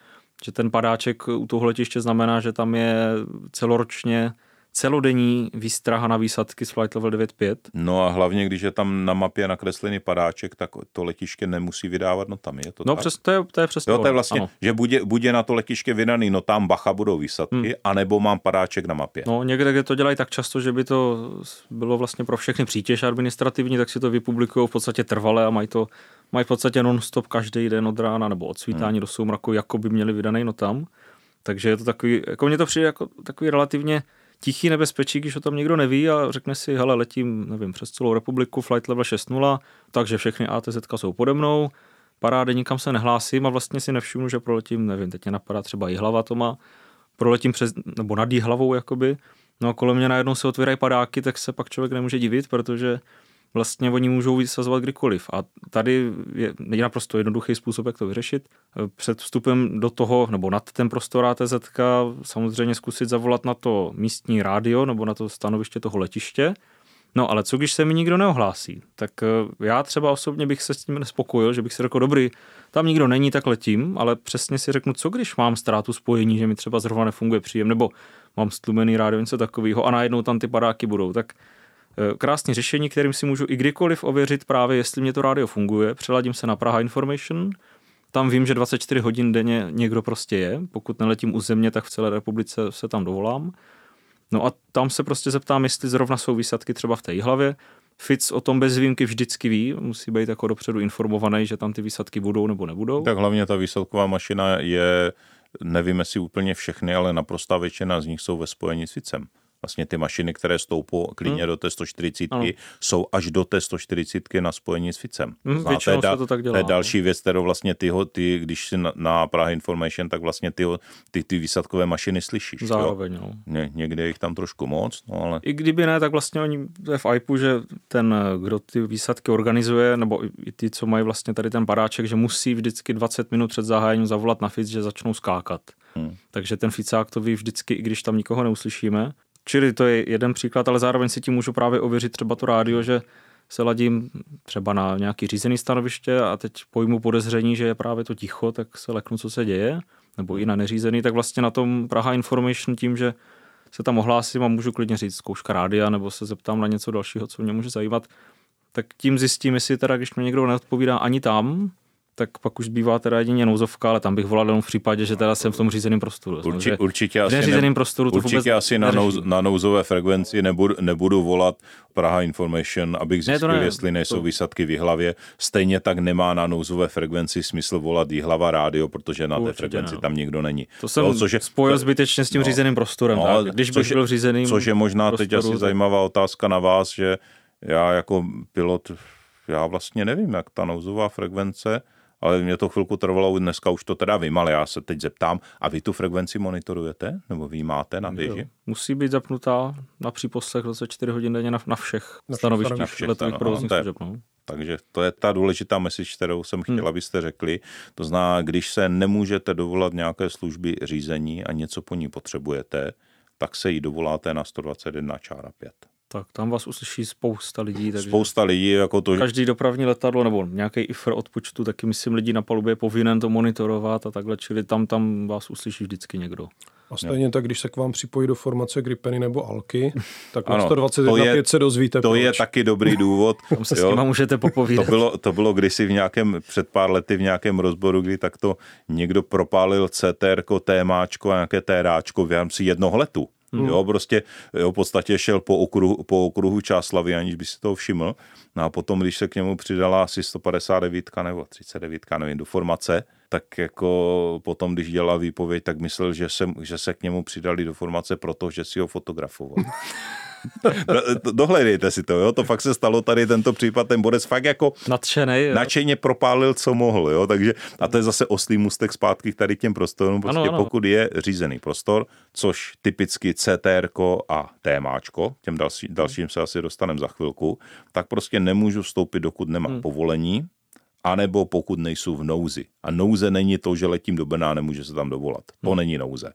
že ten padáček u toho letiště znamená, že tam je celoročně celodenní výstraha na výsadky z Flight Level 9.5. No a hlavně, když je tam na mapě nakreslený padáček, tak to letiště nemusí vydávat notami. Je to no přes, to, je, to je přesně. Jo, to je vlastně, ano. že bude, bude na to letiště vydaný notám bacha budou výsadky, hmm. anebo mám padáček na mapě. No někde, kde to dělají tak často, že by to bylo vlastně pro všechny přítěž administrativní, tak si to vypublikují v podstatě trvale a mají to mají v podstatě non-stop každý den od rána nebo od svítání hmm. do soumraku, jako by měli vydaný notam. Takže je to takový, jako mně to přijde jako takový relativně tichý nebezpečí, když o tom někdo neví a řekne si, hele, letím, nevím, přes celou republiku, flight level 6.0, takže všechny ATZ jsou pode mnou, parády, nikam se nehlásím a vlastně si nevšimnu, že proletím, nevím, teď mě napadá třeba hlava to má, proletím přes, nebo nad hlavou jakoby, no a kolem mě najednou se otvírají padáky, tak se pak člověk nemůže divit, protože vlastně oni můžou vysazovat kdykoliv. A tady je, je naprosto jednoduchý způsob, jak to vyřešit. Před vstupem do toho, nebo nad ten prostor ATZ, samozřejmě zkusit zavolat na to místní rádio nebo na to stanoviště toho letiště. No ale co když se mi nikdo neohlásí? Tak eh, já třeba osobně bych se s tím nespokojil, že bych si řekl, dobrý, tam nikdo není, tak letím, ale přesně si řeknu, co když mám ztrátu spojení, že mi třeba zrovna nefunguje příjem, nebo mám stlumený rádio, něco takového a najednou tam ty padáky budou. Tak Eh, krásné řešení, kterým si můžu i kdykoliv ověřit právě, jestli mě to rádio funguje. Přeladím se na Praha Information, tam vím, že 24 hodin denně někdo prostě je. Pokud neletím u země, tak v celé republice se tam dovolám. No a tam se prostě zeptám, jestli zrovna jsou výsadky třeba v té hlavě. Fitz o tom bez výjimky vždycky ví, musí být jako dopředu informovaný, že tam ty výsadky budou nebo nebudou. Tak hlavně ta výsadková mašina je, nevím jestli úplně všechny, ale naprostá většina z nich jsou ve spojení s Fitzem. Vlastně ty mašiny, které stoupou klidně hmm. do té 140, ano. jsou až do té 140 na spojení s Ficem. Hmm, Znáte, da, to tak dělá. To je další no. věc, kterou vlastně ty, ty když si na, na Praha Information, tak vlastně ty, ty, ty výsadkové mašiny slyšíš. Zároveň, jo? no. Ně, někde je jich tam trošku moc, no ale... I kdyby ne, tak vlastně oni, to je v IPu, že ten, kdo ty výsadky organizuje, nebo i ty, co mají vlastně tady ten padáček, že musí vždycky 20 minut před zahájením zavolat na FIC, že začnou skákat. Hmm. Takže ten ficák to ví vždycky, i když tam nikoho neuslyšíme. Čili to je jeden příklad, ale zároveň si tím můžu právě ověřit třeba to rádio, že se ladím třeba na nějaký řízený stanoviště a teď pojmu podezření, že je právě to ticho, tak se leknu, co se děje, nebo i na neřízený, tak vlastně na tom Praha Information tím, že se tam ohlásím a můžu klidně říct zkouška rádia, nebo se zeptám na něco dalšího, co mě může zajímat, tak tím zjistím, jestli teda, když mě někdo neodpovídá ani tam, tak pak už bývá teda jedině nouzovka, ale tam bych volal jenom v případě, že teda jsem v tom řízeném prostoru. Urči, určitě asi, ne, prostoru to určitě asi na, nouz, na nouzové frekvenci nebudu, nebudu volat Praha Information, abych zjistil, ne, ne, jestli nejsou to... výsadky v hlavě. Stejně tak nemá na nouzové frekvenci smysl volat hlava rádio, protože na určitě té frekvenci ne. tam nikdo není. To jsem no, což je, spojil zbytečně s tím no, řízeným prostorem. No, tak, když což, bych byl řízeným Což je možná prostoru, teď asi tak... zajímavá otázka na vás, že já jako pilot, já vlastně nevím, jak ta nouzová frekvence, ale mě to chvilku trvalo, dneska už to teda vím, ale já se teď zeptám, a vy tu frekvenci monitorujete, nebo vy máte na věži? Musí být zapnutá na příposlech 24 hodin denně na, na všech na stanovištích na všech, letových provozních služeb. No. Takže to je ta důležitá message, kterou jsem chtěl, hmm. abyste řekli. To znamená, když se nemůžete dovolat nějaké služby řízení a něco po ní potřebujete, tak se jí dovoláte na 121 čára 5. Tak tam vás uslyší spousta lidí. Takže spousta lidí. Jako to, Každý dopravní letadlo nebo nějaký IFR odpočtu, taky myslím lidí na palubě je povinen to monitorovat a takhle, čili tam, tam vás uslyší vždycky někdo. A stejně jo. tak, když se k vám připojí do formace Gripeny nebo Alky, tak na 121 je, se dozvíte To proč. je taky dobrý důvod. [LAUGHS] Tam se jo. s nima můžete popovídat. To bylo, to bylo kdysi v nějakém, před pár lety v nějakém rozboru, kdy takto někdo propálil CTR, témáčko a nějaké téráčko v rámci jednoho letu. Hmm. Jo, prostě jo, v podstatě šel po okruhu, po okruhu Čáslavy, aniž by si toho všiml. No a potom, když se k němu přidala asi 159 nebo 39, nevím, do formace, tak jako potom, když dělal výpověď, tak myslel, že se, že se k němu přidali do formace proto, že si ho fotografoval. [LAUGHS] Dohledejte si to, jo, to fakt se stalo tady tento případ, ten Borec fakt jako Nadšenej, jo. nadšeně propálil, co mohl, jo, takže a to je zase oslý mustek zpátky k tady těm prostorům, prostě ano, ano. pokud je řízený prostor, což typicky CTR a témáčko, těm další, dalším se asi dostaneme za chvilku, tak prostě nemůžu vstoupit, dokud nemám hmm. povolení, anebo pokud nejsou v nouzi. A nouze není to, že letím do Brna a nemůže se tam dovolat. To hmm. není nouze.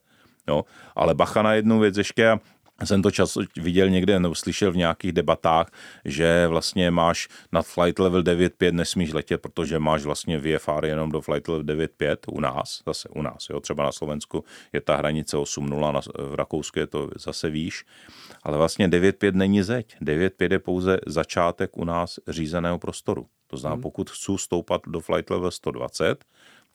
Jo? Ale bacha na jednu věc ještě, jsem to často viděl někde nebo slyšel v nějakých debatách, že vlastně máš nad flight level 9.5 nesmíš letět, protože máš vlastně VFR jenom do flight level 9.5 u nás, zase u nás, jo, třeba na Slovensku je ta hranice 8.0, v Rakousku je to zase výš, ale vlastně 9.5 není zeď, 9.5 je pouze začátek u nás řízeného prostoru. To znamená, hmm. pokud chci stoupat do flight level 120,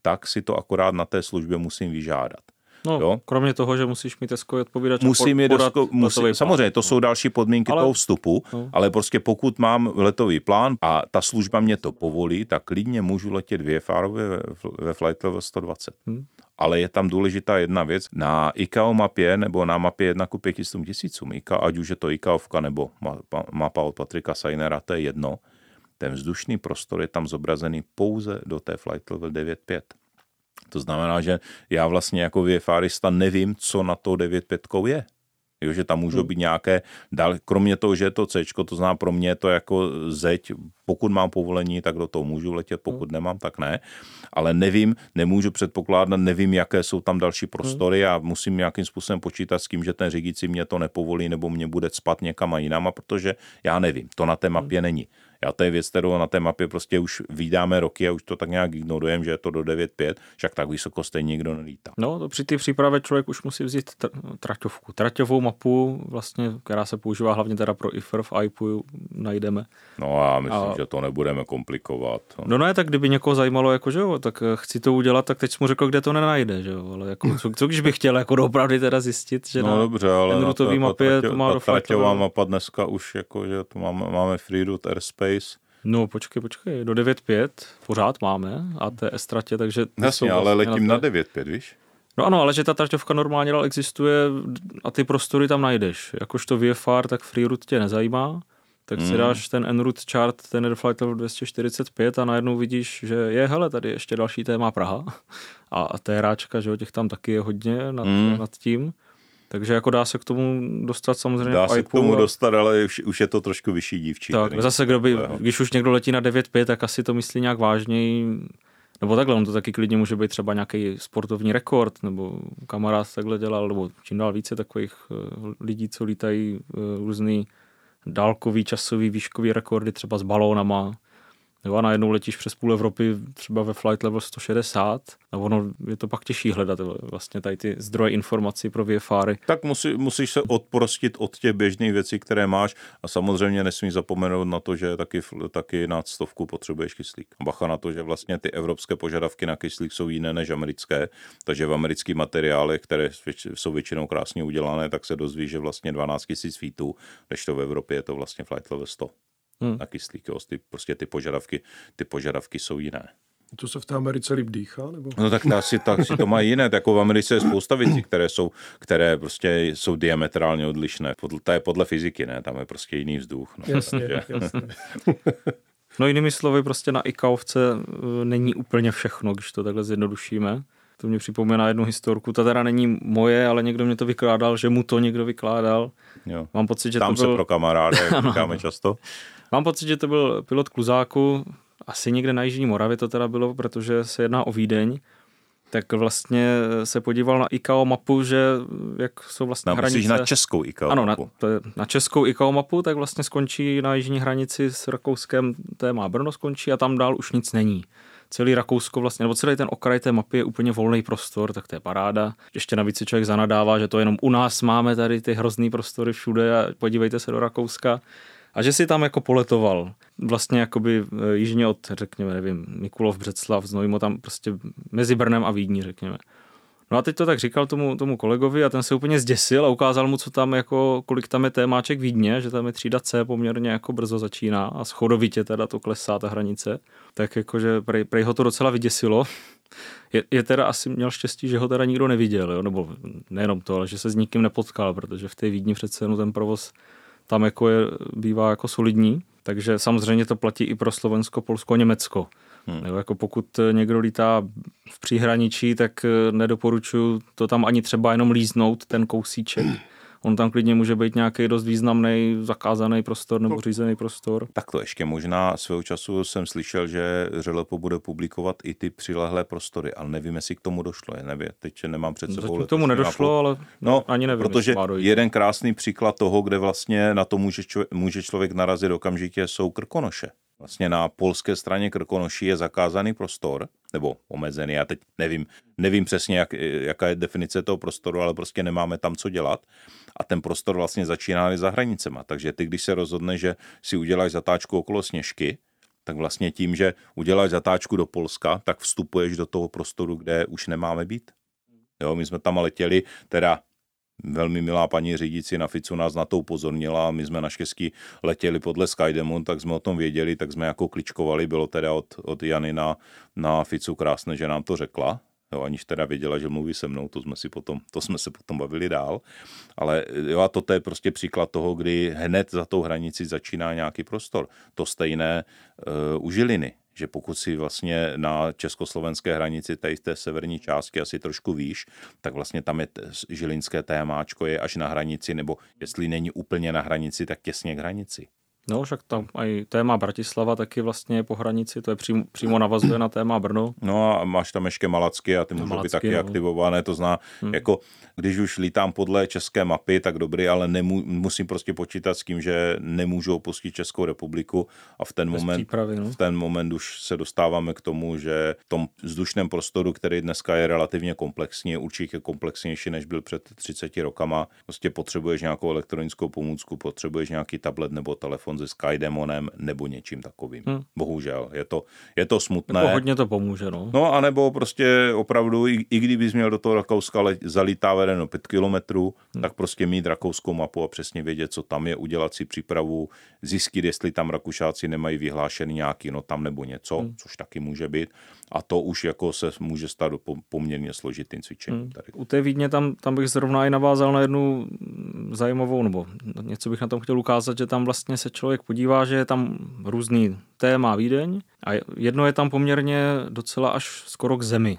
tak si to akorát na té službě musím vyžádat. No, jo? kromě toho, že musíš mít Tesco odpovídač musím mít desko, musí, Samozřejmě, to jsou další podmínky ale, toho vstupu, no. ale prostě pokud mám letový plán a ta služba mě to povolí, tak klidně můžu letět VFR ve, ve flight level 120. Hmm. Ale je tam důležitá jedna věc. Na ICAO mapě nebo na mapě 1 ku 500 tisícům, ať už je to ICAOvka nebo mapa od Patrika Sainera, to je jedno, ten vzdušný prostor je tam zobrazený pouze do té flight level 9.5. To znamená, že já vlastně jako VFRista nevím, co na to 9.5 je. Jo, že tam můžou hmm. být nějaké, dal, kromě toho, že je to C, to znamená pro mě to jako zeď, pokud mám povolení, tak do toho můžu letět, pokud hmm. nemám, tak ne. Ale nevím, nemůžu předpokládat, nevím, jaké jsou tam další prostory a musím nějakým způsobem počítat s tím, že ten řídící mě to nepovolí nebo mě bude spat někam a jinam, protože já nevím, to na té mapě hmm. není. Já to je věc, kterou na té mapě prostě už vydáme roky a už to tak nějak ignorujeme, že je to do 9.5, však tak vysoko stejně nikdo nelítá. No, to při té přípravě člověk už musí vzít traťovku. Traťovou mapu, vlastně, která se používá hlavně teda pro IFR v IPU, najdeme. No a myslím, a... že to nebudeme komplikovat. No ne, tak kdyby někoho zajímalo, jako, že jo, tak eh, chci to udělat, tak teď mu řekl, kde to nenajde, že jo, ale jako, co, co když bych chtěl jako opravdu teda zjistit, že no, na dobře, ale na ta, mapě ta, to má ta traťová mapa dneska už jako, že to máme, máme free route airspace, No počkej, počkej, do 9.5 pořád máme ATS tratě, takže... Jasně, ale letím na, na 9.5, víš? No ano, ale že ta traťovka normálně dál existuje a ty prostory tam najdeš. Jakožto VFR, tak Freeroute tě nezajímá, tak si hmm. dáš ten enroute chart, ten Airflight level 245 a najednou vidíš, že je, hele, tady ještě další téma Praha [LAUGHS] a, a té ráčka, že jo, těch tam taky je hodně nad, hmm. nad tím. Takže jako dá se k tomu dostat samozřejmě Dá se k tomu a... dostat, ale už, už je to trošku vyšší dívčí. Tak, tady. zase, kdo by, když už někdo letí na 9.5, tak asi to myslí nějak vážněji. Nebo takhle, on to taky klidně může být třeba nějaký sportovní rekord, nebo kamarád takhle dělal, nebo čím dál více takových eh, lidí, co lítají eh, různý dálkový, časový, výškový rekordy, třeba s balónama, Jo, a najednou letíš přes půl Evropy třeba ve flight level 160 a ono je to pak těžší hledat vlastně tady ty zdroje informací pro VFR. Tak musí, musíš se odprostit od těch běžných věcí, které máš a samozřejmě nesmíš zapomenout na to, že taky, taky nad stovku potřebuješ kyslík. Bacha na to, že vlastně ty evropské požadavky na kyslík jsou jiné než americké, takže v amerických materiálech, které jsou většinou krásně udělané, tak se dozví, že vlastně 12 000 feetů, to v Evropě je to vlastně flight level 100 hmm. na kyslík. Jo. Ty, prostě ty požadavky, ty požadavky jsou jiné. To se v té Americe líp dýchá? Nebo? No tak asi, tak si to mají jiné. Jako v Americe je spousta věcí, které jsou, které prostě jsou diametrálně odlišné. Podle, to je podle fyziky, ne? Tam je prostě jiný vzduch. No. Jasně, jasně. [LAUGHS] no jinými slovy, prostě na ICAOvce e, není úplně všechno, když to takhle zjednodušíme. To mě připomíná jednu historku, ta teda není moje, ale někdo mě to vykládal, že mu to někdo vykládal. Jo. Mám pocit, že Tam to byl... se pro kamarády, jak [LAUGHS] říkáme často. Mám pocit, že to byl pilot Kluzáku, asi někde na Jižní Moravě to teda bylo, protože se jedná o Vídeň. tak vlastně se podíval na ICAO mapu, že jak jsou vlastně no, hranice... na českou ICAO ano, mapu. Na, to je, na českou ICAO mapu, tak vlastně skončí na jižní hranici s Rakouskem, téma Brno skončí a tam dál už nic není celý Rakousko vlastně, nebo celý ten okraj té mapy je úplně volný prostor, tak to je paráda. Ještě navíc si člověk zanadává, že to jenom u nás máme tady ty hrozný prostory všude a podívejte se do Rakouska. A že si tam jako poletoval, vlastně jakoby e, jižně od, řekněme, nevím, Mikulov, Břeclav, Znojmo, tam prostě mezi Brnem a Vídní, řekněme. No a teď to tak říkal tomu, tomu kolegovi a ten se úplně zděsil a ukázal mu, co tam jako, kolik tam je témáček Vídně, že tam je třída C poměrně jako brzo začíná a schodovitě teda to klesá ta hranice. Tak jakože prej, prej ho to docela vyděsilo. Je, je teda asi měl štěstí, že ho teda nikdo neviděl, jo? nebo nejenom to, ale že se s nikým nepotkal, protože v té Vídni přece jenom ten provoz tam jako je, bývá jako solidní. Takže samozřejmě to platí i pro Slovensko, Polsko, Německo. Hmm. Jo, jako pokud někdo lítá v příhraničí, tak eh, nedoporučuju to tam ani třeba jenom líznout ten kousíček. On tam klidně může být nějaký dost významný zakázaný prostor nebo řízený prostor. Tak to ještě možná svého času jsem slyšel, že Řelepo bude publikovat i ty přilehlé prostory, ale nevím, jestli k tomu došlo. Je, nevím, teď nemám před sebou. Zatím k tomu nedošlo, mapu. ale no, ani nevím. Protože jeden krásný příklad toho, kde vlastně na to může, člověk, může člověk narazit okamžitě, jsou Krkonoše. Vlastně na polské straně Krkonoší je zakázaný prostor, nebo omezený, já teď nevím, nevím přesně, jak, jaká je definice toho prostoru, ale prostě nemáme tam co dělat. A ten prostor vlastně začíná za hranicema. Takže ty, když se rozhodne, že si uděláš zatáčku okolo Sněžky, tak vlastně tím, že uděláš zatáčku do Polska, tak vstupuješ do toho prostoru, kde už nemáme být. Jo, my jsme tam letěli, teda velmi milá paní řídící na Ficu nás na to upozornila. My jsme naštěstí letěli podle Skydemon, tak jsme o tom věděli, tak jsme jako kličkovali, bylo teda od, od Jany na, na Ficu krásné, že nám to řekla, jo, aniž teda věděla, že mluví se mnou, to jsme, si potom, to jsme se potom bavili dál, ale jo, a toto je prostě příklad toho, kdy hned za tou hranici začíná nějaký prostor. To stejné uh, u Žiliny, že pokud si vlastně na československé hranici tady té severní části asi trošku výš, tak vlastně tam je žilinské témáčko je až na hranici, nebo jestli není úplně na hranici, tak těsně k hranici. No, však tam i téma Bratislava taky vlastně po hranici, to je přímo, přímo navazuje na téma Brno. No a máš tam ještě Malacky a ty můžou Malacky, být taky no. aktivované, to zná, hmm. jako když už lítám podle české mapy, tak dobrý, ale nemů, musím prostě počítat s tím, že nemůžu opustit Českou republiku a v ten, moment, no. v ten moment už se dostáváme k tomu, že v tom vzdušném prostoru, který dneska je relativně komplexní, určitě komplexnější, než byl před 30 rokama, prostě potřebuješ nějakou elektronickou pomůcku, potřebuješ nějaký tablet nebo telefon se Skydemonem nebo něčím takovým. Hmm. Bohužel, je to, je to smutné. Jako hodně to pomůže, no. No, anebo prostě opravdu, i, i kdybys měl do toho Rakouska zalitá vedeno 5 kilometrů, hmm. tak prostě mít rakouskou mapu a přesně vědět, co tam je, udělat si přípravu, zjistit, jestli tam Rakušáci nemají vyhlášený nějaký no tam nebo něco, hmm. což taky může být. A to už jako se může stát poměrně složitým cvičením. Hmm. Tady. U té Vídně tam, tam bych zrovna i navázal na jednu zajímavou, nebo něco bych na tom chtěl ukázat, že tam vlastně se člověk podívá, že je tam různý téma Vídeň a jedno je tam poměrně docela až skoro k zemi.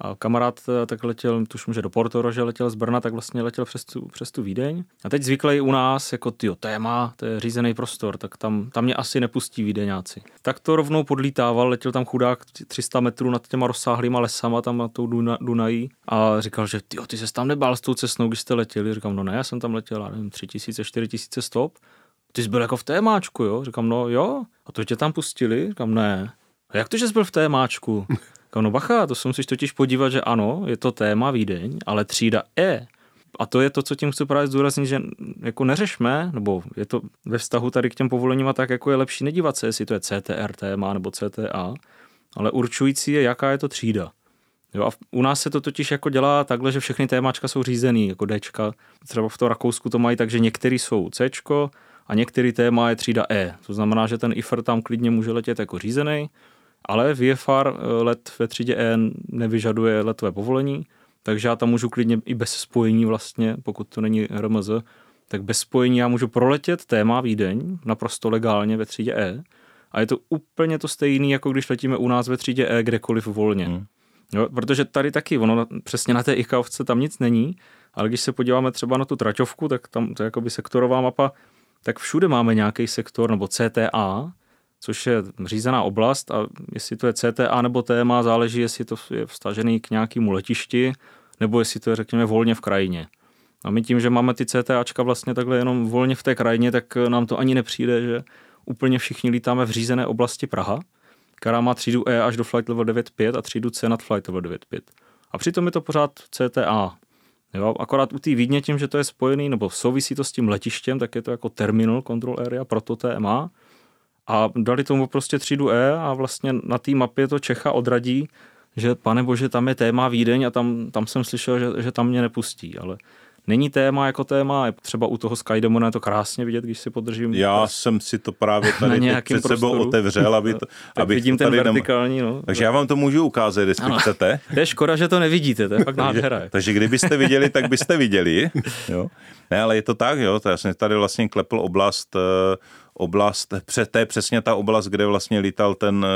A kamarád eh, tak letěl, tuším, že do že letěl z Brna, tak vlastně letěl přes tu, přes tu Vídeň. A teď zvyklý u nás, jako ty téma, to je řízený prostor, tak tam, tam mě asi nepustí Vídeňáci. Tak to rovnou podlítával, letěl tam chudák 300 metrů nad těma rozsáhlýma lesama, tam na tou Duna, Dunají a říkal, že ty, ty se tam nebál s tou cestou, když jste letěli. Říkám, no ne, já jsem tam letěl, nevím, 3000, 4000 stop. Ty jsi byl jako v témáčku, jo? Říkám, no jo. A to tě tam pustili? Říkám, ne. A jak to, že jsi byl v témáčku? [LAUGHS] No bacha, to se musíš totiž podívat, že ano, je to téma Vídeň, ale třída E. A to je to, co tím chci právě zdůraznit, že jako neřešme, nebo je to ve vztahu tady k těm povolením a tak, jako je lepší nedívat se, jestli to je CTR téma nebo CTA, ale určující je, jaká je to třída. Jo, a u nás se to totiž jako dělá takhle, že všechny témačka jsou řízený, jako Dčka. Třeba v tom Rakousku to mají tak, že některý jsou C a některý téma je třída E. To znamená, že ten IFR tam klidně může letět jako řízený ale VFR eh, let ve třídě E nevyžaduje letové povolení, takže já tam můžu klidně i bez spojení vlastně, pokud to není RMZ, tak bez spojení já můžu proletět téma Vídeň naprosto legálně ve třídě E a je to úplně to stejné, jako když letíme u nás ve třídě E kdekoliv volně. Hmm. Jo, protože tady taky, ono přesně na té IKAovce tam nic není, ale když se podíváme třeba na tu traťovku, tak tam to je jakoby sektorová mapa, tak všude máme nějaký sektor nebo CTA, což je řízená oblast a jestli to je CTA nebo TMA, záleží, jestli to je vstažený k nějakému letišti, nebo jestli to je, řekněme, volně v krajině. A my tím, že máme ty CTAčka vlastně takhle jenom volně v té krajině, tak nám to ani nepřijde, že úplně všichni lítáme v řízené oblasti Praha, která má třídu E až do flight level 9.5 a třídu C nad flight level 9.5. A přitom je to pořád CTA. Jo, akorát u té Vídně tím, že to je spojený, nebo souvisí to s tím letištěm, tak je to jako terminal control area, proto TMA. A dali tomu prostě třídu E a vlastně na té mapě to Čecha odradí, že pane bože, tam je téma Vídeň a tam, tam jsem slyšel, že, že tam mě nepustí, ale není téma jako téma, je třeba u toho Skydemona je to krásně vidět, když si podržím. Já prs... jsem si to právě [LAUGHS] tady před sebou otevřel, aby [LAUGHS] to, aby vidím to tady ten vertikální, no. Takže já vám to můžu ukázat, jestli ano. chcete. [LAUGHS] To je škoda, že to nevidíte, to je fakt nádhera. takže, takže kdybyste viděli, tak byste viděli. Jo. Ne, ale je to tak, jo, to já jsem tady vlastně klepl oblast eh, oblast, to je přesně ta oblast, kde vlastně lítal ten,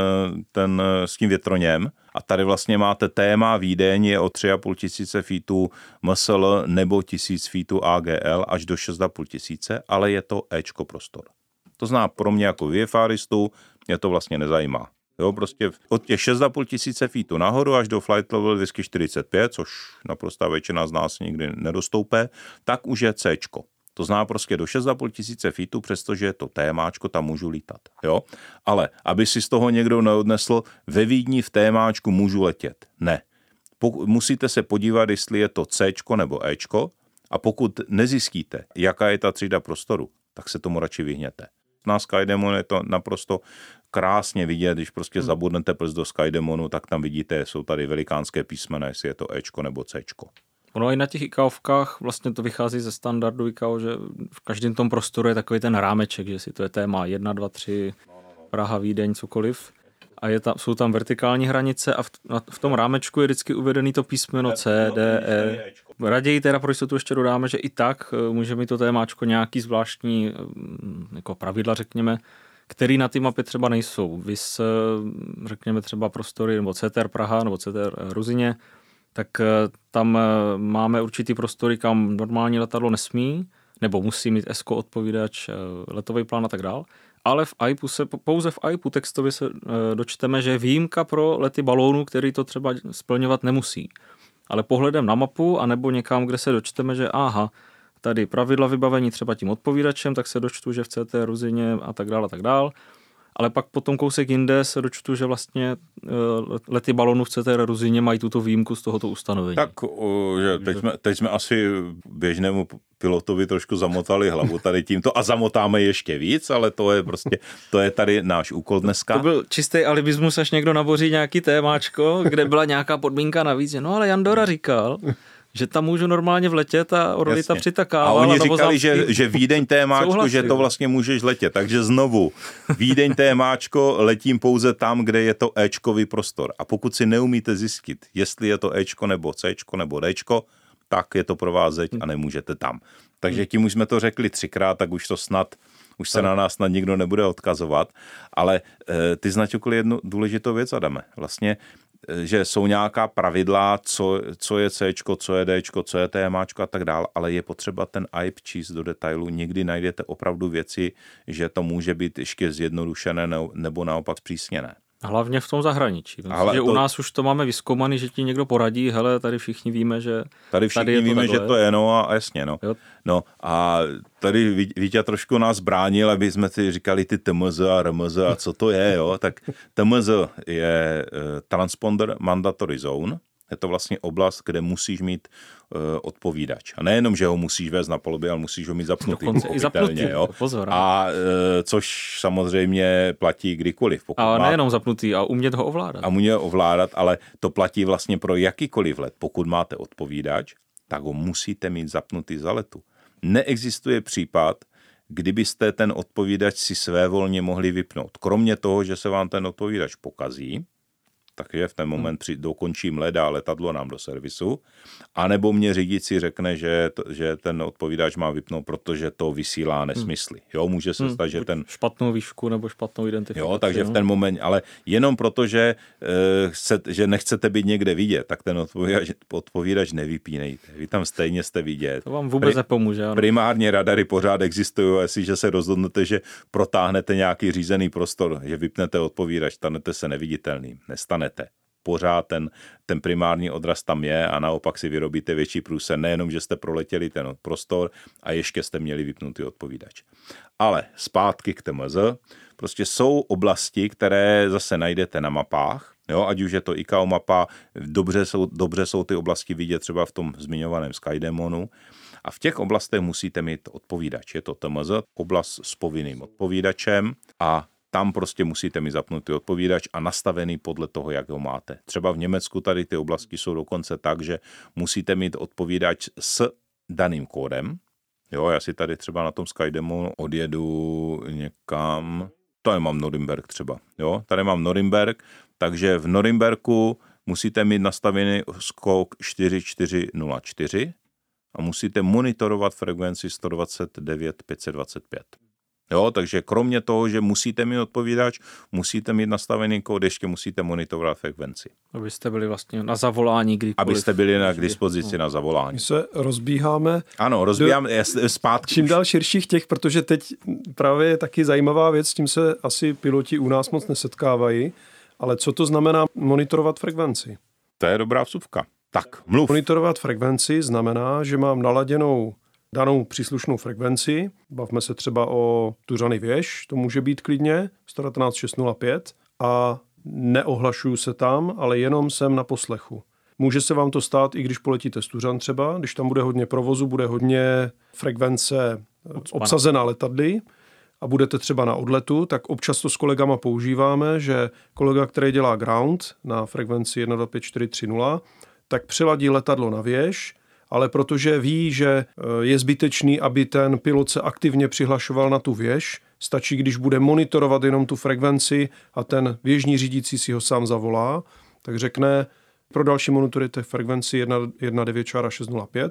ten s tím větroněm. A tady vlastně máte téma Vídeň je o 3,5 tisíce feetů MSL nebo 1000 feetů AGL až do 6,5 tisíce, ale je to Ečko prostor. To zná pro mě jako VFRistu, mě to vlastně nezajímá. Jo, prostě od těch 6,5 tisíce feetů nahoru až do flight level 245, což naprostá většina z nás nikdy nedostoupé, tak už je C. To zná prostě do 6,5 tisíce feetů, přestože je to témáčko, tam můžu lítat. Jo? Ale aby si z toho někdo neodnesl, ve Vídni v témáčku můžu letět. Ne. Pokud, musíte se podívat, jestli je to C nebo E. A pokud nezjistíte, jaká je ta třída prostoru, tak se tomu radši vyhněte. Na Skydemon je to naprosto krásně vidět, když prostě hmm. zabudnete prst do Skydemonu, tak tam vidíte, jsou tady velikánské písmena, jestli je to Ečko nebo Cčko. Ono i na těch ICAOvkách vlastně to vychází ze standardu ICAO, že v každém tom prostoru je takový ten rámeček, že si to je téma 1, 2, 3, Praha, Vídeň, cokoliv. A je tam, jsou tam vertikální hranice a v, v tom rámečku je vždycky uvedený to písmeno C, D, E. Raději teda pro jistotu ještě dodáme, že i tak e, může mít to témáčko nějaký zvláštní mm, jako pravidla, řekněme, který na té mapě třeba nejsou. Vys, e, řekněme třeba prostory nebo CTR Praha nebo CTR Ruzině, tak eh, tam eh, máme určitý prostory, kam normální letadlo nesmí, nebo musí mít ESCO odpovídač, eh, letový plán a tak dál. Ale v IPu se, pouze v IPu textově se dočteme, že je výjimka pro lety balónů, který to třeba splňovat nemusí. Ale pohledem na mapu, anebo někam, kde se dočteme, že aha, tady pravidla vybavení třeba tím odpovídačem, tak se dočtu, že v CT Ruzině a tak dále a tak dále ale pak potom kousek jinde se dočtu, že vlastně eh, lety balonů v CTR Ruzině mají tuto výjimku z tohoto ustanovení. Tak že teď, jsme, teď jsme asi běžnému pilotovi trošku zamotali hlavu tady tímto a zamotáme ještě víc, ale to je prostě, to je tady náš úkol dneska. To byl čistý alibismus, až někdo naboří nějaký témáčko, kde byla nějaká podmínka navíc, no ale Jandora říkal, že tam můžu normálně vletět a Orlita přitakává. A oni říkali, že, že Vídeň témáčko, že to vlastně můžeš letět. Takže znovu, Vídeň témáčko, letím pouze tam, kde je to Ečkový prostor. A pokud si neumíte zjistit, jestli je to Ečko nebo Cčko nebo Dčko, tak je to pro vás zeď a nemůžete tam. Takže tím už jsme to řekli třikrát, tak už to snad už se na nás snad nikdo nebude odkazovat, ale e, ty značokli jednu důležitou věc, Adame. Vlastně že jsou nějaká pravidla, co, co je C, co je D, co je TMA a tak dál, ale je potřeba ten IP číst do detailu. Někdy najdete opravdu věci, že to může být ještě zjednodušené nebo naopak zpřísněné. Hlavně v tom zahraničí. Myslím, Ale že to... u nás už to máme vyskoumaný, že ti někdo poradí, hele, tady všichni víme, že tady všichni tady víme, že to je, no a jasně, no. Jo. No a tady Vítě trošku nás bránil, aby jsme si říkali ty TMZ a RMZ a co to je, jo. Tak TMZ je uh, Transponder Mandatory Zone, je to vlastně oblast, kde musíš mít uh, odpovídač. A nejenom, že ho musíš vést na polobě, ale musíš ho mít zapnutý. Dokonce i zapnutý, jo? pozor. A uh, což samozřejmě platí kdykoliv. Pokud a má... nejenom zapnutý, a umět ho ovládat. A umět ho ovládat, ale to platí vlastně pro jakýkoliv let. Pokud máte odpovídač, tak ho musíte mít zapnutý za letu. Neexistuje případ, kdybyste ten odpovídač si svévolně mohli vypnout. Kromě toho, že se vám ten odpovídač pokazí, takže v ten moment při, dokončím led a letadlo nám do servisu, anebo mě řídící řekne, že, to, že ten odpovídač má vypnout, protože to vysílá hmm. nesmysly. Jo, může se hmm, stát, že ten... Špatnou výšku nebo špatnou identifikaci. Jo, takže no. v ten moment, ale jenom proto, že, uh, chce, že nechcete být někde vidět, tak ten odpovídač, odpovídač nevypínejte. Vy tam stejně jste vidět. To vám vůbec Pri, nepomůže. Ano. Primárně radary pořád existují, jestliže se rozhodnete, že protáhnete nějaký řízený prostor, že vypnete odpovídač, stanete se neviditelným. Nestanete pořád ten, ten primární odraz tam je a naopak si vyrobíte větší průse, nejenom, že jste proletěli ten prostor a ještě jste měli vypnutý odpovídač. Ale zpátky k TMZ, prostě jsou oblasti, které zase najdete na mapách, Jo, ať už je to ICAO mapa, dobře jsou, dobře jsou ty oblasti vidět třeba v tom zmiňovaném Skydemonu. A v těch oblastech musíte mít odpovídač. Je to TMZ, oblast s povinným odpovídačem a tam prostě musíte mít zapnutý odpovídač a nastavený podle toho, jak ho máte. Třeba v Německu tady ty oblasti jsou dokonce tak, že musíte mít odpovídač s daným kódem. Jo, já si tady třeba na tom Skydemu odjedu někam, tady mám Norimberg třeba, jo, tady mám Norimberg, takže v Norimberku musíte mít nastavený skok 4404 a musíte monitorovat frekvenci 129 525. Jo, takže kromě toho, že musíte mít odpovídač, musíte mít nastavený kód, ještě musíte monitorovat frekvenci. Abyste byli vlastně na zavolání kdykoliv. Abyste byli na, k dispozici no. na zavolání. My se rozbíháme. Ano, rozbíháme do, zpátky. Čím dál širších těch, protože teď právě je taky zajímavá věc, s tím se asi piloti u nás moc nesetkávají, ale co to znamená monitorovat frekvenci? To je dobrá vsuvka. Tak, mluv. Monitorovat frekvenci znamená, že mám naladěnou danou příslušnou frekvenci, bavme se třeba o Tuřany věž, to může být klidně 115605 a neohlašuju se tam, ale jenom jsem na poslechu. Může se vám to stát, i když poletíte z Tuřan třeba, když tam bude hodně provozu, bude hodně frekvence obsazená letadly a budete třeba na odletu, tak občas to s kolegama používáme, že kolega, který dělá ground na frekvenci 125430, tak přiladí letadlo na věž, ale protože ví, že e, je zbytečný, aby ten pilot se aktivně přihlašoval na tu věž, stačí, když bude monitorovat jenom tu frekvenci a ten věžní řídící si ho sám zavolá, tak řekne, pro další monitorujte frekvenci 1.9.605,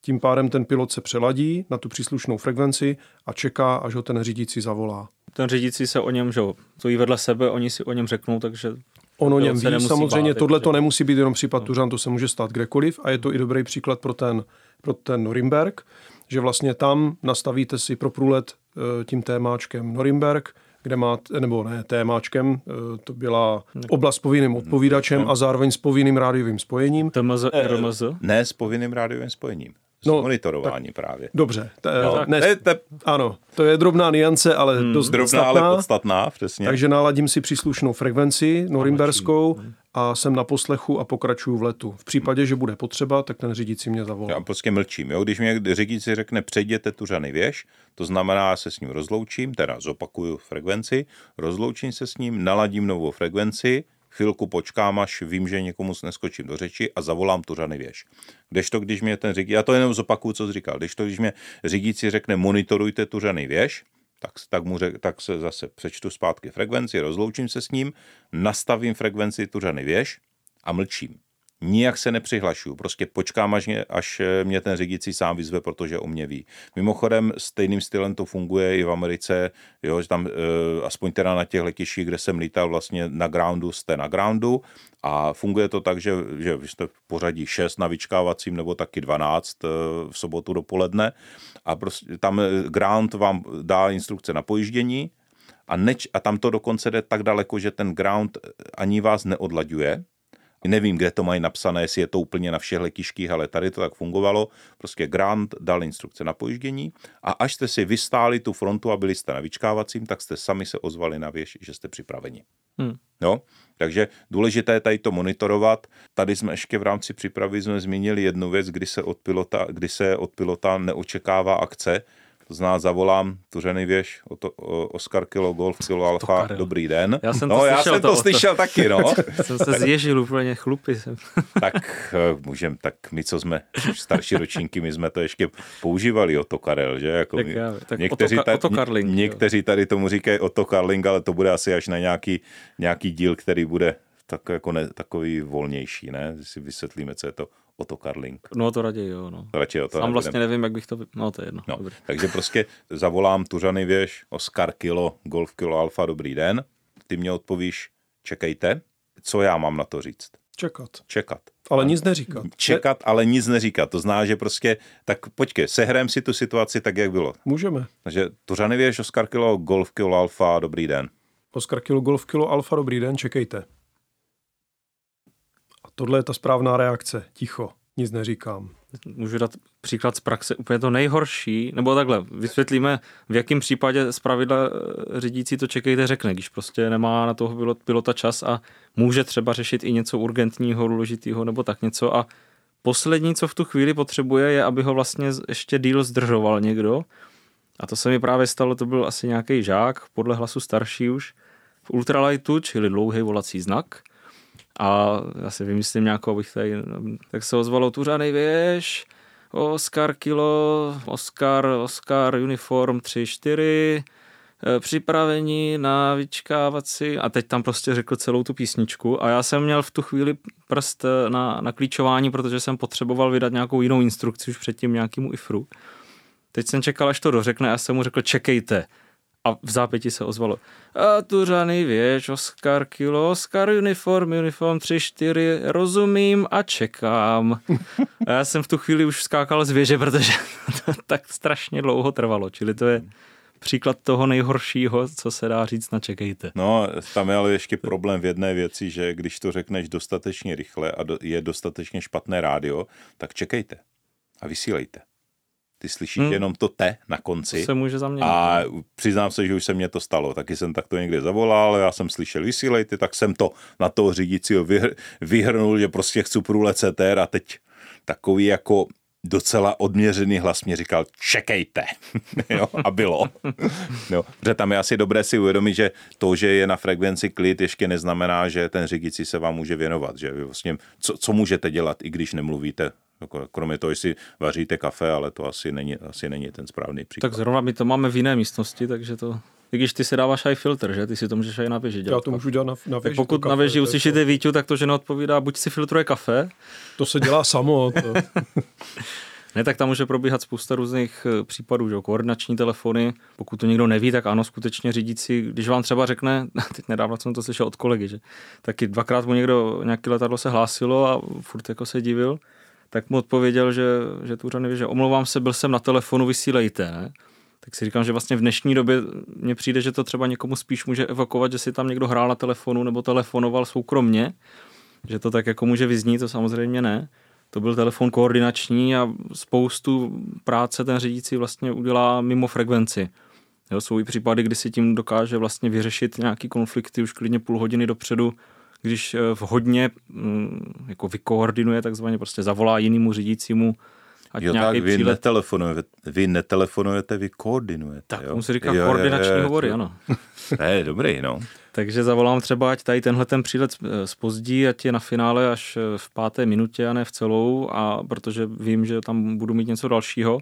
tím pádem ten pilot se přeladí na tu příslušnou frekvenci a čeká, až ho ten řídící zavolá. Ten řídící se o něm, že stojí vedle sebe, oni si o něm řeknou, takže On o něm ví, samozřejmě tohle to nemusí být jenom případ no. Tuřan, to se může stát kdekoliv a je to i dobrý příklad pro ten, pro ten Norimberg, že vlastně tam nastavíte si pro průlet eh, tím témáčkem Norimberg, kde má, nebo ne, témáčkem, eh, to byla oblast s povinným odpovídačem a zároveň s povinným rádiovým spojením. TMZ, RMZ? Ne, s povinným rádiovým spojením no, monitorování tak, právě. Dobře, to, no, ne, ne, te, ano, to je drobná niance, ale hmm, dost drobná, podstatná. ale podstatná, přesně. Takže naladím si příslušnou frekvenci norimberskou a jsem na poslechu a pokračuju v letu. V případě, že bude potřeba, tak ten řídící mě zavolá. Já prostě mlčím. Jo? Když mě řídící řekne, přejděte Tuřany věž, to znamená, já se s ním rozloučím, teda zopakuju frekvenci, rozloučím se s ním, naladím novou frekvenci, chvilku počkám, až vím, že někomu neskočím do řeči a zavolám tu řany věž. Kdežto, když mě ten řídící, já to jenom zopakuju, co jsi říkal, kdežto, když mě řídící řekne monitorujte tu řany věž, tak, tak, mu řek, tak se zase přečtu zpátky frekvenci, rozloučím se s ním, nastavím frekvenci tu řany věž a mlčím nijak se nepřihlašuju, prostě počkám, až mě, až mě ten řídící sám vyzve, protože o mě ví. Mimochodem stejným stylem to funguje i v Americe, jo, že tam e, aspoň teda na těch letištích, kde jsem lítal vlastně na groundu, jste na groundu. A funguje to tak, že, že vy jste v pořadí 6 na vyčkávacím nebo taky 12 e, v sobotu dopoledne. A prostě tam eh, ground vám dá instrukce na pojíždění, a, neč, a tam to dokonce jde tak daleko, že ten ground ani vás neodlaďuje, Nevím, kde to mají napsané, jestli je to úplně na všech letištích, ale tady to tak fungovalo. Prostě Grant dal instrukce na pojíždění a až jste si vystáli tu frontu a byli jste na vyčkávacím, tak jste sami se ozvali na věž, že jste připraveni. Hmm. No, takže důležité je tady to monitorovat. Tady jsme ještě v rámci přípravy jsme zmínili jednu věc, kdy se od pilota, kdy se od pilota neočekává akce, to zná, zavolám Tuřeny věž, o to, o, Oscar Kilo, Golf Kilo Alfa, dobrý den. Já jsem to no, slyšel, já jsem to, to slyšel taky, no. [LAUGHS] jsem se zježil úplně chlupy. Jsem. [LAUGHS] tak eh, můžem, tak my, co jsme starší ročníky, my jsme to ještě používali, o to Karel, že? Jako tak my, já, tak někteří, oto, oto Karling, někteří tady tomu říkají o to Karling, ale to bude asi až na nějaký, nějaký díl, který bude tak jako ne, takový volnější, ne? Si vysvětlíme, co je to Otokarlink. No to raději, jo. No. Radši o to Sám vlastně nevím, jak bych to... No to je jedno. No, takže prostě zavolám Tuřany věž, Oscar Kilo, Golf Kilo Alfa, dobrý den. Ty mě odpovíš, čekejte. Co já mám na to říct? Čekat. Čekat. Ale nic neříkat. Čekat, ale nic neříkat. To znamená, že prostě, tak počkej, sehrajeme si tu situaci tak, jak bylo. Můžeme. Takže Tuřany věž, Oscar Kilo, Golf Kilo Alfa, dobrý den. Oscar Kilo, Golf Kilo Alfa, dobrý den, čekejte. Tohle je ta správná reakce. Ticho, nic neříkám. Můžu dát příklad z praxe úplně to nejhorší, nebo takhle, vysvětlíme, v jakém případě z pravidla eh, řídící to čekejte řekne, když prostě nemá na toho pilota čas a může třeba řešit i něco urgentního, důležitého nebo tak něco a poslední, co v tu chvíli potřebuje, je, aby ho vlastně ještě díl zdržoval někdo. A to se mi právě stalo, to byl asi nějaký žák, podle hlasu starší už, v ultralightu, čili dlouhý volací znak. A já si vymyslím nějakou, abych tady, tak se ozvalo Tuřany, věž, Oscar kilo, Oscar, Oscar uniform 3-4, e, připravení na vyčkávací a teď tam prostě řekl celou tu písničku a já jsem měl v tu chvíli prst na, na klíčování, protože jsem potřeboval vydat nějakou jinou instrukci už předtím nějakému IFRu. Teď jsem čekal, až to dořekne a jsem mu řekl, čekejte. A v zápěti se ozvalo. A Tuřany věž, Oscar kilo, Oscar uniform, uniform 3-4, rozumím a čekám. A já jsem v tu chvíli už skákal z věže, protože to [LAUGHS] tak strašně dlouho trvalo. Čili to je příklad toho nejhoršího, co se dá říct na čekejte. No, tam je ale ještě problém v jedné věci, že když to řekneš dostatečně rychle a je dostatečně špatné rádio, tak čekejte a vysílejte ty slyšíš hmm. jenom to te na konci. To se může zaměnit. A přiznám se, že už se mě to stalo. Taky jsem takto někde zavolal, já jsem slyšel vysílejte, tak jsem to na toho řídícího vyhr, vyhrnul, že prostě chci průlet CTR a teď takový jako docela odměřený hlas mě říkal, čekejte. [LAUGHS] jo, a bylo. [LAUGHS] jo, protože tam je asi dobré si uvědomit, že to, že je na frekvenci klid, ještě neznamená, že ten řídící se vám může věnovat. Že vlastně, co, co můžete dělat, i když nemluvíte kromě toho, jestli vaříte kafe, ale to asi není, asi není ten správný příklad. Tak zrovna my to máme v jiné místnosti, takže to... I když ty si dáváš i filtr, že? Ty si to můžeš i na věži dělat. Já to můžu dělat na, na věži. Tak pokud na věži uslyšíte Víťu, tak to žena odpovídá, buď si filtruje kafe. To se dělá samo. To. [LAUGHS] ne, tak tam může probíhat spousta různých eh, případů, že koordinační telefony. Pokud to někdo neví, tak ano, skutečně řídící, když vám třeba řekne, [LAUGHS] teď nedávno jsem to slyšel od kolegy, že taky dvakrát mu někdo, nějaký letadlo se hlásilo a furt jako se divil, tak mu odpověděl, že, že tu neví, že omlouvám se, byl jsem na telefonu, vysílejte. Ne? Tak si říkám, že vlastně v dnešní době mně přijde, že to třeba někomu spíš může evokovat, že si tam někdo hrál na telefonu nebo telefonoval soukromně, že to tak jako může vyznít, to samozřejmě ne. To byl telefon koordinační a spoustu práce ten řídící vlastně udělá mimo frekvenci. Jo, jsou i případy, kdy si tím dokáže vlastně vyřešit nějaký konflikty už klidně půl hodiny dopředu, když eh, vhodně mm, jako vykoordinuje, takzvaně prostě zavolá jinému řídícímu, ať jo, tak, vy přílet... netelefonujete, vy netelefonujete, vy koordinujete. Tak, jo? mu se říká jo, koordinační jo, jo, hovory, to... ano. [LAUGHS] To je dobrý, no. Takže zavolám třeba, ať tady tenhle ten přílet spozdí, eh, ať je na finále až eh, v páté minutě a ne v celou, a protože vím, že tam budu mít něco dalšího,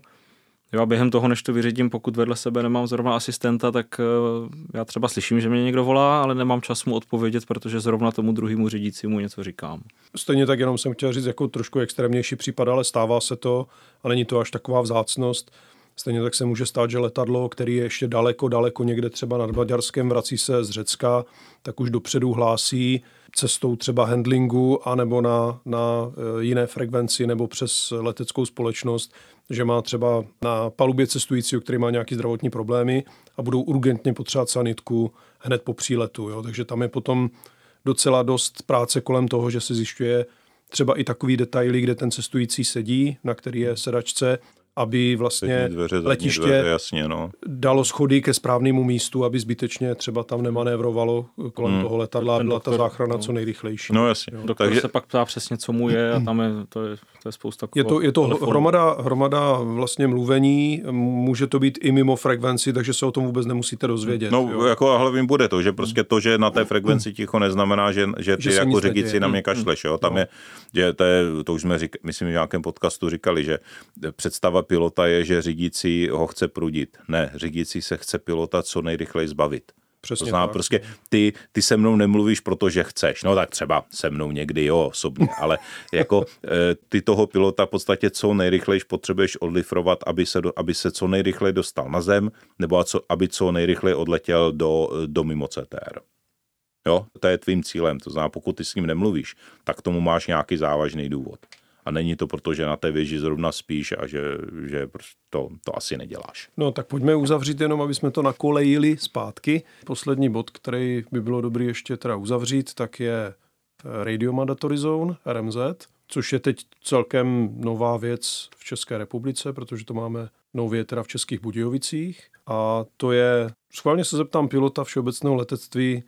Jo a během toho, než to vyřídím, pokud vedle sebe nemám zrovna asistenta, tak eh, já třeba slyším, že mě někdo volá, ale nemám čas mu odpovědět, protože zrovna tomu druhému řídícímu něco říkám. Stejně tak jenom jsem chtěl říct jako trošku extrémnější případ, ale stává se to a není to až taková vzácnost. Stejně tak se může stát, že letadlo, který je ještě daleko, daleko někde třeba nad Maďarskem, vrací se z Řecka, tak už dopředu hlásí cestou třeba handlingu anebo na, na eh, jiné frekvenci nebo přes leteckou společnost, že má třeba na palubě cestujícího, který má nějaké zdravotní problémy a budou urgentně potřebovat sanitku hned po příletu. Jo? Takže tam je potom docela dost práce kolem toho, že se zjišťuje třeba i takový detaily, kde ten cestující sedí, na který je sedačce aby vlastně dveře, letiště dveře, jasně, no. dalo schody ke správnému místu, aby zbytečně třeba tam nemanévrovalo kolem hmm. toho letadla byla doktor, ta záchrana no. co nejrychlejší. No jasně. Jo. Doktor Takže... se pak ptá přesně, co mu je a tam je, to je, to je spousta Je to, je to hromada, hromada vlastně mluvení, může to být i mimo frekvenci, takže se o tom vůbec nemusíte dozvědět. No jo. jako a hlavně bude to, že prostě to, že na té frekvenci ticho neznamená, že, že ty že jako řidici na mě kašleš. Jo? Tam no. je, že to, je, to už jsme řík, myslím, v nějakém podcastu říkali, že představa pilota je, že řídící ho chce prudit. Ne, řídící se chce pilota co nejrychleji zbavit. Přesně to znamená, tak. prostě ty, ty se mnou nemluvíš, protože chceš. No tak třeba se mnou někdy jo, osobně, ale jako eh, ty toho pilota v podstatě co nejrychleji potřebuješ odlifrovat, aby se, do, aby se co nejrychleji dostal na zem, nebo aby co nejrychleji odletěl do, do mimo CTR. Jo, to je tvým cílem. To znamená, pokud ty s ním nemluvíš, tak tomu máš nějaký závažný důvod. A není to proto, že na té věži zrovna spíš a že, že prostě to, to asi neděláš. No tak pojďme uzavřít jenom, aby jsme to nakolejili zpátky. Poslední bod, který by bylo dobrý ještě teda uzavřít, tak je eh, Radio Mandatory Zone, RMZ, což je teď celkem nová věc v České republice, protože to máme nově teda v Českých Budějovicích. A to je, schválně se zeptám pilota všeobecného letectví,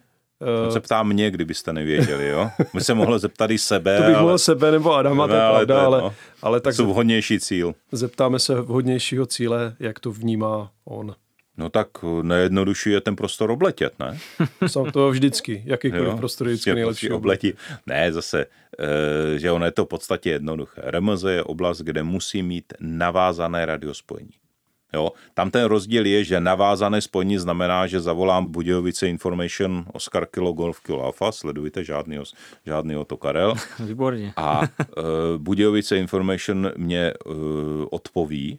Uh, se ptá mě, kdybyste nevěděli, jo? My se mohli zeptat i sebe. To bych ale... mohl sebe nebo Adama, to je pravda, ale, no. ale tak... Jsou vhodnější cíl. Zeptáme se vhodnějšího cíle, jak to vnímá on. No tak nejjednodušší je ten prostor obletět, ne? [LAUGHS] Sam to vždycky, jakýkoliv jo, prostor je vždycky nejlepší. Obletí. Ne, zase, e, že ono je to v podstatě jednoduché. RMZ je oblast, kde musí mít navázané radiospojení. Jo? Tam ten rozdíl je, že navázané spojení znamená, že zavolám Budějovice Information Oscar Kilo Golf Kilo Alfa, sledujte žádný, žádný Oto Karel. [LAUGHS] Výborně. A uh, Budějovice Information mě uh, odpoví,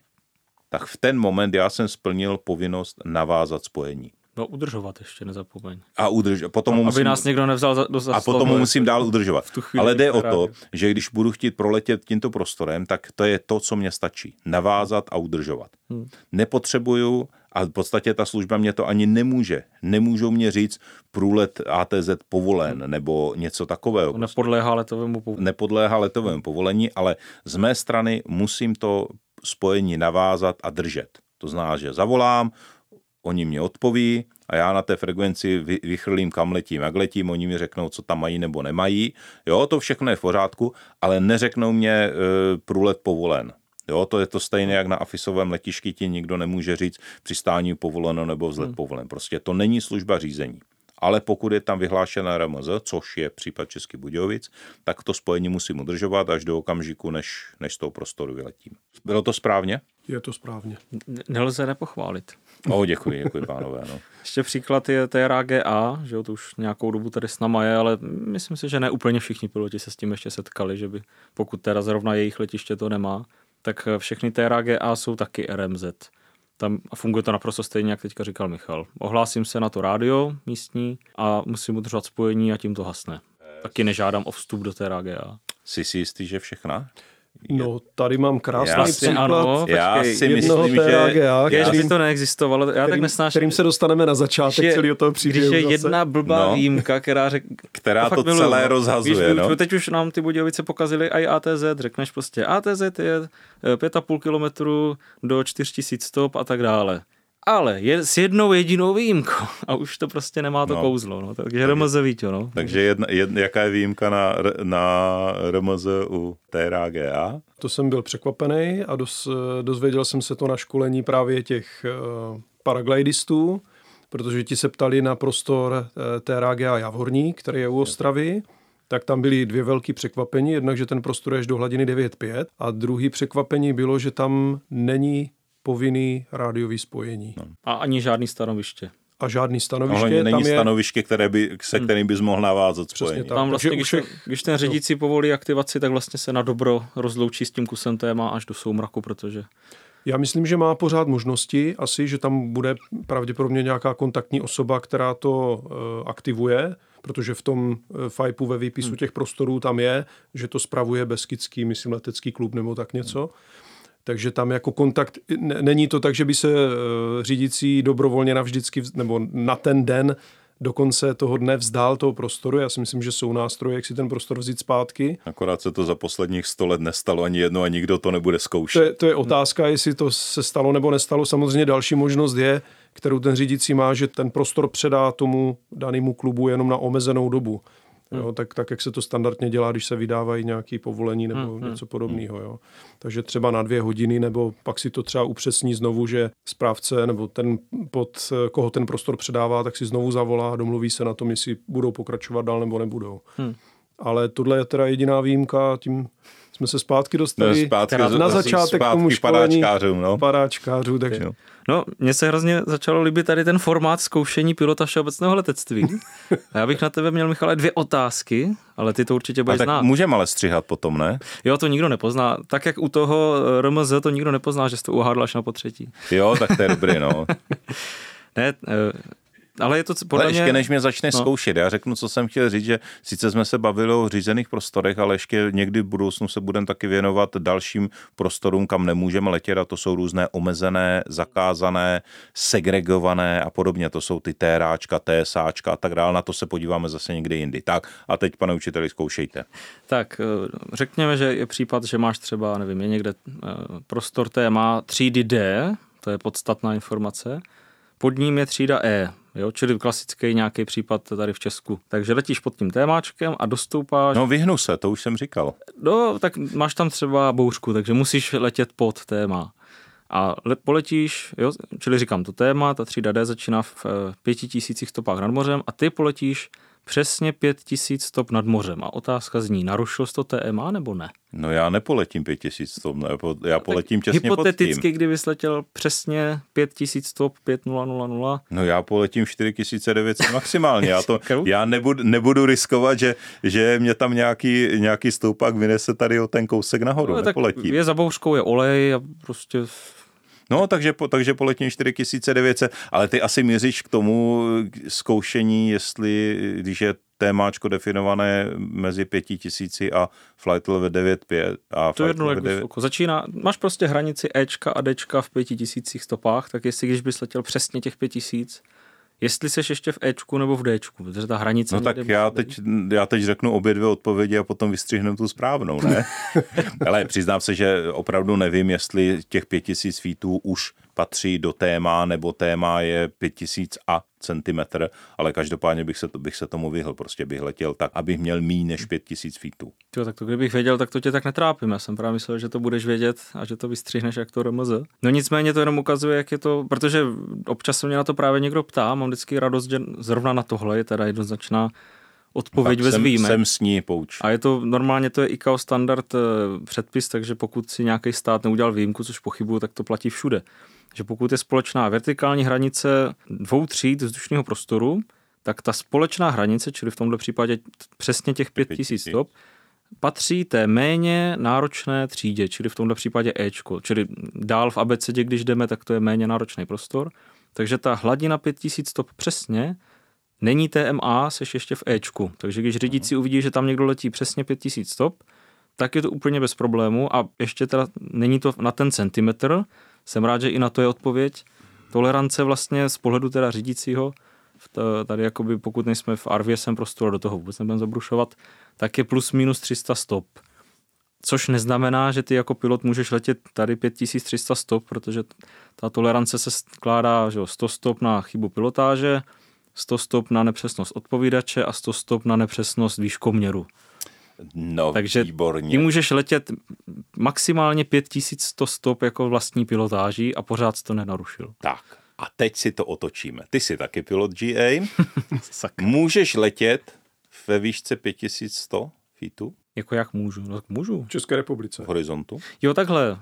tak v ten moment já jsem splnil povinnost navázat spojení. No udržovat ještě, nezapomeň. A udrž, potom a, musím, aby nás někdo nevzal za, do A potom mu musím dál udržovat. Ale jde o to, že když budu chtít proletět tímto prostorem, tak to je to, co mě stačí. Navázat a udržovat. Hmm. Nepotřebuju, a v podstatě ta služba mě to ani nemůže. Nemůžou mě říct průlet ATZ povolen hmm. nebo něco takového. To nepodléhá letovému povolení. Nepodléhá letovému povolení, ale z mé strany musím to spojení navázat a držet. To znamená, že zavolám, oni mě odpoví a já na té frekvenci vychrlím, kam letím, jak letím, oni mi řeknou, co tam mají nebo nemají. Jo, to všechno je v pořádku, ale neřeknou mě e, průlet povolen. Jo, to je to stejné, jak na afisovém letišti ti nikdo nemůže říct přistání povoleno nebo vzlet hmm. povolen. Prostě to není služba řízení. Ale pokud je tam vyhlášena RMZ, což je případ Český Budějovic, tak to spojení musím udržovat až do okamžiku, než, než z toho prostoru vyletím. Bylo to správně? Je to správně. Nelze nepochválit. O, děkuji, děkuji pánové. No. [LAUGHS] Ještě příklad je TRAGA, že jo, to už nějakou dobu tady s náma je, ale myslím si, že ne úplně všichni piloti se s tím ještě setkali, že by, pokud teda zrovna jejich letiště to nemá, tak všechny TRAGA jsou taky RMZ. Tam funguje to naprosto stejně, jak teďka říkal Michal. Ohlásím se na to rádio místní a musím udržovat spojení a tím to hasne. Taky nežádám o vstup do té RAGA. Jsi si jistý, že všechna? No, tady mám krásný já příklad ano, já si myslím, že... TAGA, je, kterým, to neexistovalo. Já kterým, tak nesnáším. Kterým se dostaneme na začátek celého toho příběhu. Když je jedna blbá no, výjimka, která, řek, která to, to celé miluji, no. rozhazuje. Víš, no? Teď už nám ty Budějovice pokazili i ATZ. Řekneš prostě ATZ je 5,5 kilometru do 4000 stop a tak dále ale je s jednou jedinou výjimkou a už to prostě nemá to no. kouzlo, no, takže RMZ Vítě, no. Takže jedna, jedna, jaká je výjimka na, na RMZ u TRAGA? To jsem byl překvapený a dos, dozvěděl jsem se to na školení právě těch uh, paraglidistů, protože ti se ptali na prostor uh, TRAGA Javorní, který je u Ostravy, tak tam byly dvě velké překvapení. Jednak, že ten prostor je až do hladiny 9,5 a druhý překvapení bylo, že tam není povinný rádiový spojení. No. A ani žádný stanoviště. A žádný stanoviště. No, není tam je... stanoviště, které by, se hmm. kterým bys mohl navázat spojení. tak. Tam vlastně, když, všech... když ten řídící povolí aktivaci, tak vlastně se na dobro rozloučí s tím kusem téma až do soumraku, protože... Já myslím, že má pořád možnosti, asi, že tam bude pravděpodobně nějaká kontaktní osoba, která to uh, aktivuje, protože v tom uh, FIPu ve výpisu hmm. těch prostorů tam je, že to spravuje Beskický, myslím, letecký klub nebo tak něco. Hmm. Takže tam jako kontakt, není to tak, že by se eh, řídící dobrovolně navždycky, nebo na ten den do konce toho dne vzdál toho prostoru. Já si myslím, že jsou nástroje, jak si ten prostor vzít zpátky. Akorát se to za posledních sto let nestalo ani jedno a nikdo to nebude zkoušet. To je, to je otázka, jestli to se stalo nebo nestalo. Samozřejmě další možnost je, kterou ten řídící má, že ten prostor předá tomu danému klubu jenom na omezenou dobu. Hmm. Jo, tak, tak, jak se to standardně dělá, když se vydávají nějaké povolení nebo hmm, hmm. něco podobného. Jo. Takže třeba na dvě hodiny, nebo pak si to třeba upřesní znovu, že správce nebo ten, pod koho ten prostor předává, tak si znovu zavolá a domluví se na tom, jestli budou pokračovat dál nebo nebudou. Hmm. Ale tohle je teda jediná výjimka, tím jsme se zpátky dostali no, zpátky, na začátek zpátky tomu školení padáčkářů, no. padáčkářů, takže... No. no, mně se hrozně začalo líbit tady ten formát zkoušení pilota všeobecného letectví. A já bych na tebe měl, Michale, dvě otázky, ale ty to určitě budeš znát. můžeme ale stříhat potom, ne? Jo, to nikdo nepozná. Tak jak u toho RMZ to nikdo nepozná, že jsi to uhádl až na potřetí. Jo, tak to je dobrý, no. [LAUGHS] ne, eh, ale je to podle ale ještě než mě začne no. zkoušet, já řeknu, co jsem chtěl říct, že sice jsme se bavili o řízených prostorech, ale ještě někdy v budoucnu se budeme taky věnovat dalším prostorům, kam nemůžeme letět a to jsou různé omezené, zakázané, segregované a podobně. To jsou ty téráčka, TSáčka a tak dále. Na to se podíváme zase někdy jindy. Tak a teď, pane učiteli, zkoušejte. Tak, eh, řekněme, že je případ, že máš třeba, nevím, je někde eh, prostor téma třídy D, to je podstatná informace, pod ním je třída E, jo, čili klasický nějaký případ tady v Česku. Takže letíš pod tím témáčkem a dostoupáš. No vyhnu se, to už jsem říkal. No, tak máš tam třeba bouřku, takže musíš letět pod téma. A le, poletíš, jo, čili říkám to téma, ta třída D začíná v eh, pěti tisících stopách nad mořem a ty poletíš přesně 5000 stop nad mořem. A otázka zní, narušil jsi to TMA nebo ne? No já nepoletím 5000 stop, ne, já poletím těsně Hypoteticky, pod tím. kdyby letěl přesně 5000 stop 5000. No já poletím 4900 maximálně. Já, to, [LAUGHS] já nebudu, nebudu riskovat, že, že mě tam nějaký, nějaký stoupák vynese tady o ten kousek nahoru. No, nepoletím. je za bouřkou, je olej a prostě No, takže, takže poletím 4900, ale ty asi míříš k tomu zkoušení, jestli, když je témáčko definované mezi 5000 a flight level 9.5 a To je jedno, jak vysoko. Začíná, máš prostě hranici Ečka a Dčka v 5000 stopách, tak jestli když bys letěl přesně těch 5000, jestli seš ještě v Ečku nebo v Dčku, protože ta hranice... No tak já teď, já teď řeknu obě dvě odpovědi a potom vystřihnu tu správnou, ne? [LAUGHS] Ale přiznám se, že opravdu nevím, jestli těch 5000 feetů už patří do téma, nebo téma je 5000 a centimetr, ale každopádně bych se, to, bych se tomu vyhl, prostě bych letěl tak, abych měl méně než 5000 feetů. Jo, tak to kdybych věděl, tak to tě tak netrápím. Já jsem právě myslel, že to budeš vědět a že to vystřihneš jak to RMZ. No nicméně to jenom ukazuje, jak je to, protože občas se mě na to právě někdo ptá, mám vždycky radost, že zrovna na tohle je teda jednoznačná odpověď bez výjimek. Jsem s ní pouč. A je to normálně to je ICAO standard eh, předpis, takže pokud si nějaký stát neudělal výjimku, což pochybuju, tak to platí všude že pokud je společná vertikální hranice dvou tříd vzdušného prostoru, tak ta společná hranice, čili v tomto případě přesně těch 5000 stop, patří té méně náročné třídě, čili v tomto případě Ečko. Čili dál v abecedě, když jdeme, tak to je méně náročný prostor. Takže ta hladina 5000 stop přesně není TMA, seš ještě v Ečku. Takže když řidiči uvidí, že tam někdo letí přesně 5000 stop, tak je to úplně bez problému a ještě teda není to na ten centimetr, jsem rád, že i na to je odpověď. Tolerance vlastně z pohledu teda řídícího, tady jakoby pokud nejsme v RVSM prostoru, do toho vůbec nebudeme zabrušovat, tak je plus minus 300 stop. Což neznamená, že ty jako pilot můžeš letět tady 5300 stop, protože ta tolerance se skládá že 100 stop na chybu pilotáže, 100 stop na nepřesnost odpovídače a 100 stop na nepřesnost výškoměru. No, Takže výborně. ty můžeš letět maximálně 5100 stop jako vlastní pilotáží a pořád to nenarušil. Tak, a teď si to otočíme. Ty jsi taky pilot GA. [LAUGHS] můžeš letět ve výšce 5100 feetů? Jako jak můžu? No, tak můžu. V České republice. V horizontu? Jo, takhle.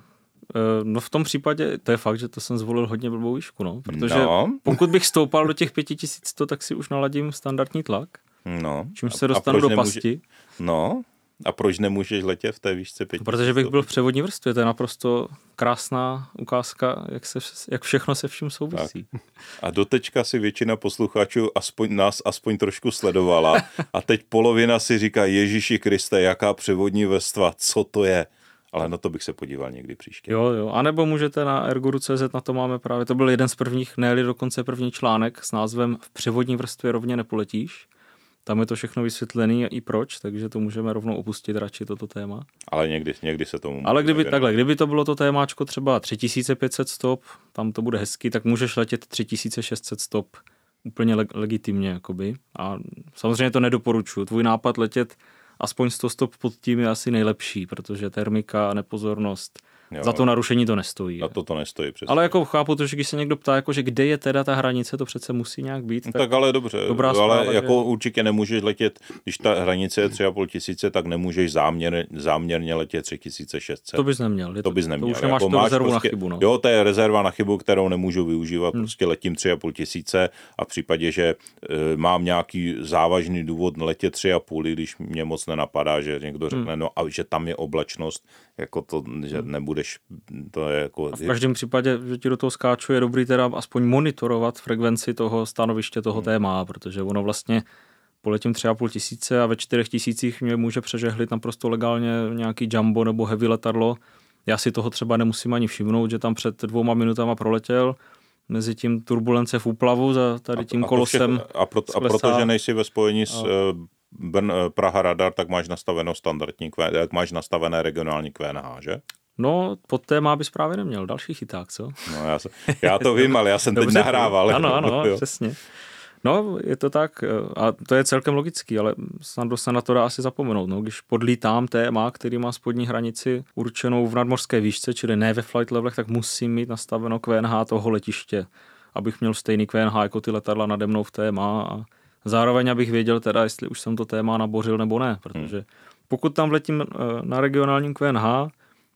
Eh, no v tom případě, to je fakt, že to jsem zvolil hodně blbou výšku, no. Protože no. pokud bych stoupal do těch 5100, tak si už naladím standardní tlak. No. Čímž se dostanu do nemůže... pasti. No, a proč nemůžeš letět v té výšce 5 Protože bych byl v převodní vrstvě, to je naprosto krásná ukázka, jak, se, jak všechno se vším souvisí. Tak. A dotečka si většina posluchačů aspoň, nás aspoň trošku sledovala a teď polovina si říká, Ježíši Kriste, jaká převodní vrstva, co to je? Ale na to bych se podíval někdy příště. Jo, jo. A nebo můžete na erguru.cz, na to máme právě, to byl jeden z prvních, ne dokonce první článek s názvem V převodní vrstvě rovně nepoletíš. Tam je to všechno vysvětlené i proč, takže to můžeme rovnou opustit radši toto téma. Ale někdy, někdy se tomu Ale kdyby, takhle, kdyby to bylo to témáčko třeba 3500 stop, tam to bude hezky, tak můžeš letět 3600 stop úplně leg- legitimně. Jakoby. A samozřejmě to nedoporučuji. Tvůj nápad letět aspoň 100 stop pod tím je asi nejlepší, protože termika, nepozornost, Jo. Za to narušení to nestojí. Za to to nestojí, přesně. Ale jako chápu to, že když se někdo ptá, jako, že kde je teda ta hranice, to přece musí nějak být. Tak, tak ale dobře, dobrá ale zpráva, jako že... určitě nemůžeš letět, když ta hranice je 3,5 tisíce, tak nemůžeš záměr, záměrně letět 3600. To bys neměl. To, to bys neměl. To už nemáš jako máš rezervu prostě, na chybu. No. Jo, to je rezerva na chybu, kterou nemůžu využívat, hmm. prostě letím 3,5 tisíce a v případě, že e, mám nějaký závažný důvod letět 3,5, když mě moc nenapadá, že někdo řekne, hmm. no a že tam je oblačnost, jako to, že hmm. nebudeš, to je jako... A v každém případě, že ti do toho skáču, je dobrý teda aspoň monitorovat frekvenci toho stanoviště toho hmm. téma, protože ono vlastně poletím tři a půl tisíce a ve čtyřech tisících mě může přežehlit naprosto legálně nějaký jumbo nebo heavy letadlo. Já si toho třeba nemusím ani všimnout, že tam před dvouma minutama proletěl, mezi tím turbulence v úplavu za tady tím a, kolosem. A, a, pro, a protože nejsi ve spojení s a... Eh, Brn, eh, Praha Radar, tak máš nastaveno standardní, jak máš nastavené regionální QNH, že? No, pod téma bys právě neměl. Další chyták, co? No, já, se, já to vím, ale já jsem teď nahrával. Ano, ano, [LAUGHS] jo. přesně. No, je to tak a to je celkem logický, ale snad se na to dá asi zapomenout. No, když podlítám téma, který má spodní hranici určenou v nadmorské výšce, čili ne ve flight levelech, tak musím mít nastaveno QNH toho letiště, abych měl stejný QNH jako ty letadla nade mnou v téma a zároveň abych věděl teda, jestli už jsem to téma nabořil nebo ne, protože pokud tam vletím eh, na regionálním QNH,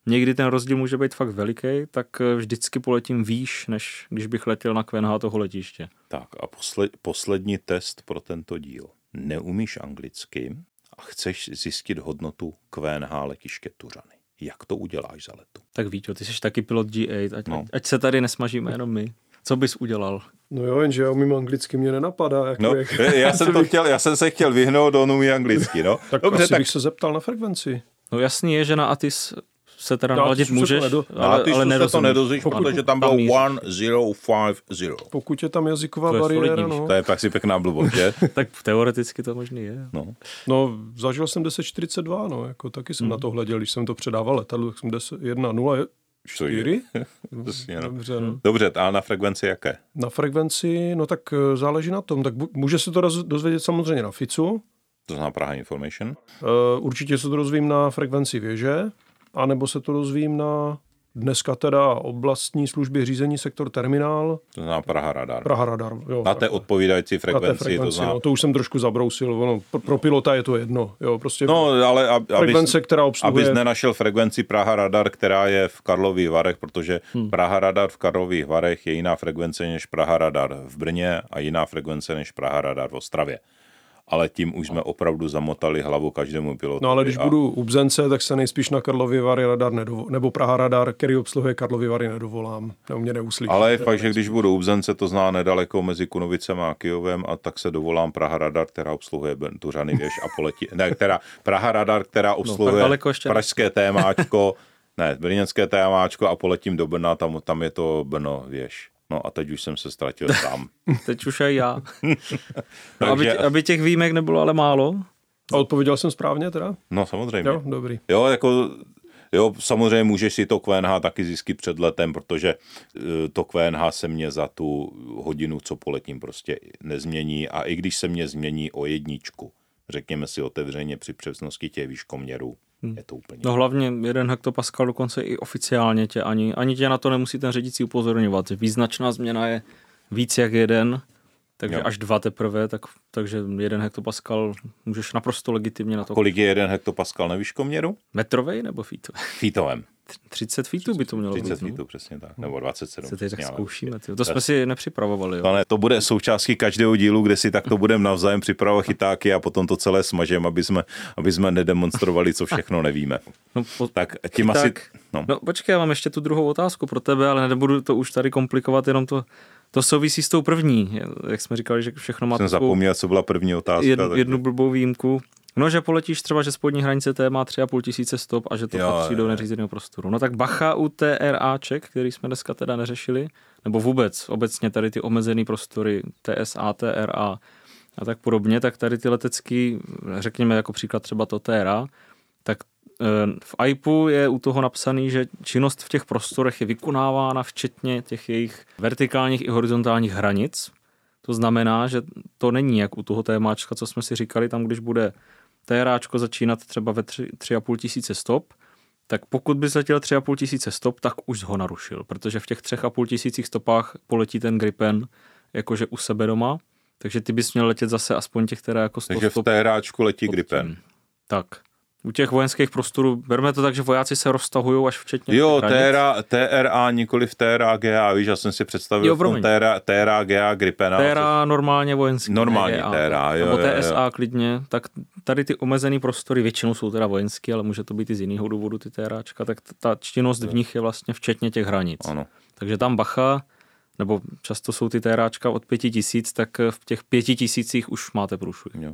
někdy ten rozdíl může být fakt veliký, tak eh, vždycky poletím výš, než když bych letěl na QNH toho letiště. Tak a posled, poslední test pro tento díl. Neumíš anglicky a chceš zjistit hodnotu QNH letiště Tuřany. Jak to uděláš za letu? Tak víš, ty jsi taky pilot G8, ať, no. ať se tady nesmažíme jenom my. Co bys udělal? No jo, jenže já umím anglicky, mě nenapadá. Jak, no, jak, já, jsem [LAUGHS] to chtěl, já jsem se chtěl vyhnout, on umí anglicky, no. tak Dobře, asi tak... bych se zeptal na frekvenci. No jasný je, že na Atis se teda no, naladit můžeš, nedo, ale, ale, ale se to nedozvíš, pokud, protože tam bylo 1050. Pokud je tam jazyková to bariéra, no. To je pak si pěkná blbost, že? [LAUGHS] tak teoreticky to možný je. No. no, zažil jsem 1042, no, jako taky jsem hmm. na to hleděl, když jsem to předával letadlo, tak jsem 10, 1, 0, 4? [LAUGHS] Dobře, no. Dobře, a na frekvenci jaké? Na frekvenci, no tak eh, záleží na tom. Tak může se to dozvědět samozřejmě na FICu. To znamená Praha Information? Uh, určitě se to dozvím na frekvenci věže, anebo se to dozvím na Dneska teda oblastní služby řízení sektor terminál. To znamená Praha Radar. Praha Radar, jo. Na té odpovídající frekvenci. Na té frekvenci to, znamená... no, to už jsem trošku zabrousil. Ono, pro pilota je to jedno. Jo, prostě no, ale ab, frekvence, která obsluhuje... Abys nenašel frekvenci Praha Radar, která je v Karlových Varech, protože hmm. Praha Radar v Karlových Varech je jiná frekvence než Praha Radar v Brně a jiná frekvence než Praha Radar v Ostravě ale tím už jsme opravdu zamotali hlavu každému pilotu. No ale když a... budu u Bzence, tak se nejspíš na Karlovy Vary radar nedovo- nebo Praha radar, který obsluhuje Karlovy Vary, nedovolám. Nebo mě neuslyší. Ale je fakt, že když budu u Bzence, to zná nedaleko mezi Kunovicem a Kijovem a tak se dovolám Praha radar, která obsluhuje Tuřany věž a poletí. Ne, která, Praha radar, která no, obsluhuje no, pražské témáčko, ne, brněnské témáčko a poletím do Brna, tam, tam je to Brno věž. No a teď už jsem se ztratil sám. [LAUGHS] teď už aj já. [LAUGHS] no, aby, aby těch výjimek nebylo ale málo. A odpověděl jsem správně teda? No samozřejmě. Jo, dobrý. Jo, jako Jo, samozřejmě můžeš si to QNH taky zjistit před letem, protože e, to QNH se mě za tu hodinu, co poletím, prostě nezmění a i když se mě změní o jedničku, řekněme si otevřeně při přesnosti těch výškoměrů. Je to úplně... No hlavně jeden hektopascal dokonce i oficiálně tě ani, ani tě na to nemusí ten řidicí upozorňovat. Význačná změna je víc jak jeden, takže jo. až dva teprve, tak, takže jeden hektopascal můžeš naprosto legitimně na to. A kolik je jeden hektopascal na výškoměru? Metrovej nebo feetový? Feetovém. 30 feetů by to mělo 30 být. 30 no. feetů, přesně tak. Nebo 27. Se teď tak zkoušíme. Tyjo. To jsme si nepřipravovali. Jo. Ale to bude součástí každého dílu, kde si takto budeme navzájem připravovat [LAUGHS] chytáky a potom to celé smažem, aby jsme, aby jsme nedemonstrovali, co všechno nevíme. No, po, tak tím chyták, asi... No. no počkej, já mám ještě tu druhou otázku pro tebe, ale nebudu to už tady komplikovat, jenom to to souvisí s tou první, jak jsme říkali, že všechno má Jsem zapomněl, co byla první otázka. Jednu, jednu blbou výjimku. No, že poletíš třeba, že spodní hranice té má 3,5 tisíce stop a že to jo, patří do neřízeného prostoru. No tak bacha u TRAček, který jsme dneska teda neřešili, nebo vůbec obecně tady ty omezený prostory TSA, TRA a tak podobně, tak tady ty letecký, řekněme jako příklad třeba to TRA, tak v IPu je u toho napsaný, že činnost v těch prostorech je vykonávána včetně těch jejich vertikálních i horizontálních hranic. To znamená, že to není jak u toho témáčka, co jsme si říkali, tam když bude TRAčko začínat třeba ve 3,5 tisíce stop, tak pokud bys letěl 3,5 tisíce stop, tak už ho narušil, protože v těch 3,5 tisících stopách poletí ten Gripen jakože u sebe doma, takže ty bys měl letět zase aspoň těch teda jako 100 Takže v té hráčku letí Gripen. Tak. U těch vojenských prostorů, berme to tak, že vojáci se roztahují až včetně Jo, TRA, TRA, nikoli v TRA GA, víš, já jsem si představil jo, v TRA, TRA GA Gripena. TRA normálně vojenský. Normální GA, TRA, jo. Nebo TSA jo. klidně, tak tady ty omezené prostory většinou jsou teda vojenské, ale může to být i z jiného důvodu ty TRAčka, tak ta činnost v nich je vlastně včetně těch hranic. Ano. Takže tam bacha, nebo často jsou ty TRAčka od pěti tisíc, tak v těch pěti tisících už máte průšvih. Jo.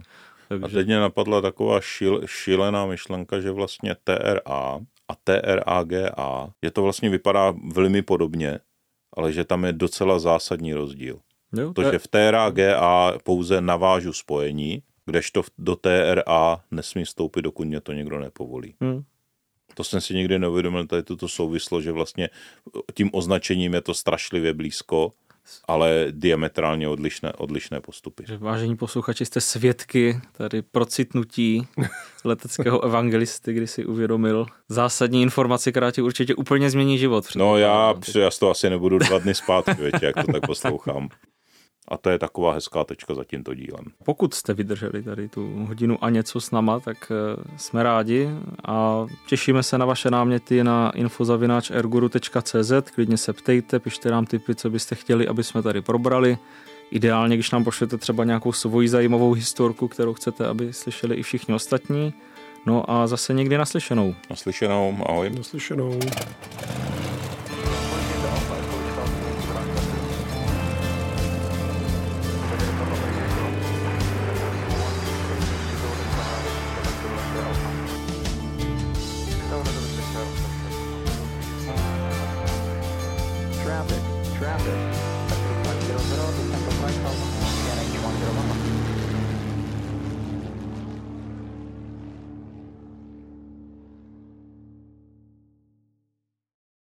Takže... A teď mě napadla taková šil, šilená myšlenka, že vlastně TRA a TRAGA, je to vlastně vypadá velmi podobně, ale že tam je docela zásadní rozdíl. Jo, to, že v TRAGA pouze navážu spojení, kdežto do TRA nesmí vstoupit, dokud mě to někdo nepovolí. Hmm. To jsem si nikdy neuvědomil, tady tuto souvislo, že vlastně tím označením je to strašlivě blízko ale diametrálně odlišné, odlišné postupy. Že vážení posluchači, jste svědky tady procitnutí [LAUGHS] leteckého evangelisty, kdy si uvědomil zásadní informaci, která ti určitě úplně změní život. No já, já to asi nebudu dva dny zpátky, větě, jak to tak poslouchám. [LAUGHS] A to je taková hezká tečka za tímto dílem. Pokud jste vydrželi tady tu hodinu a něco s náma, tak eh, jsme rádi a těšíme se na vaše náměty na infozavináčerguru.cz. Klidně se ptejte, pište nám tipy, co byste chtěli, aby jsme tady probrali. Ideálně, když nám pošlete třeba nějakou svoji zajímavou historku, kterou chcete, aby slyšeli i všichni ostatní. No a zase někdy naslyšenou. Naslyšenou, ahoj. Naslyšenou.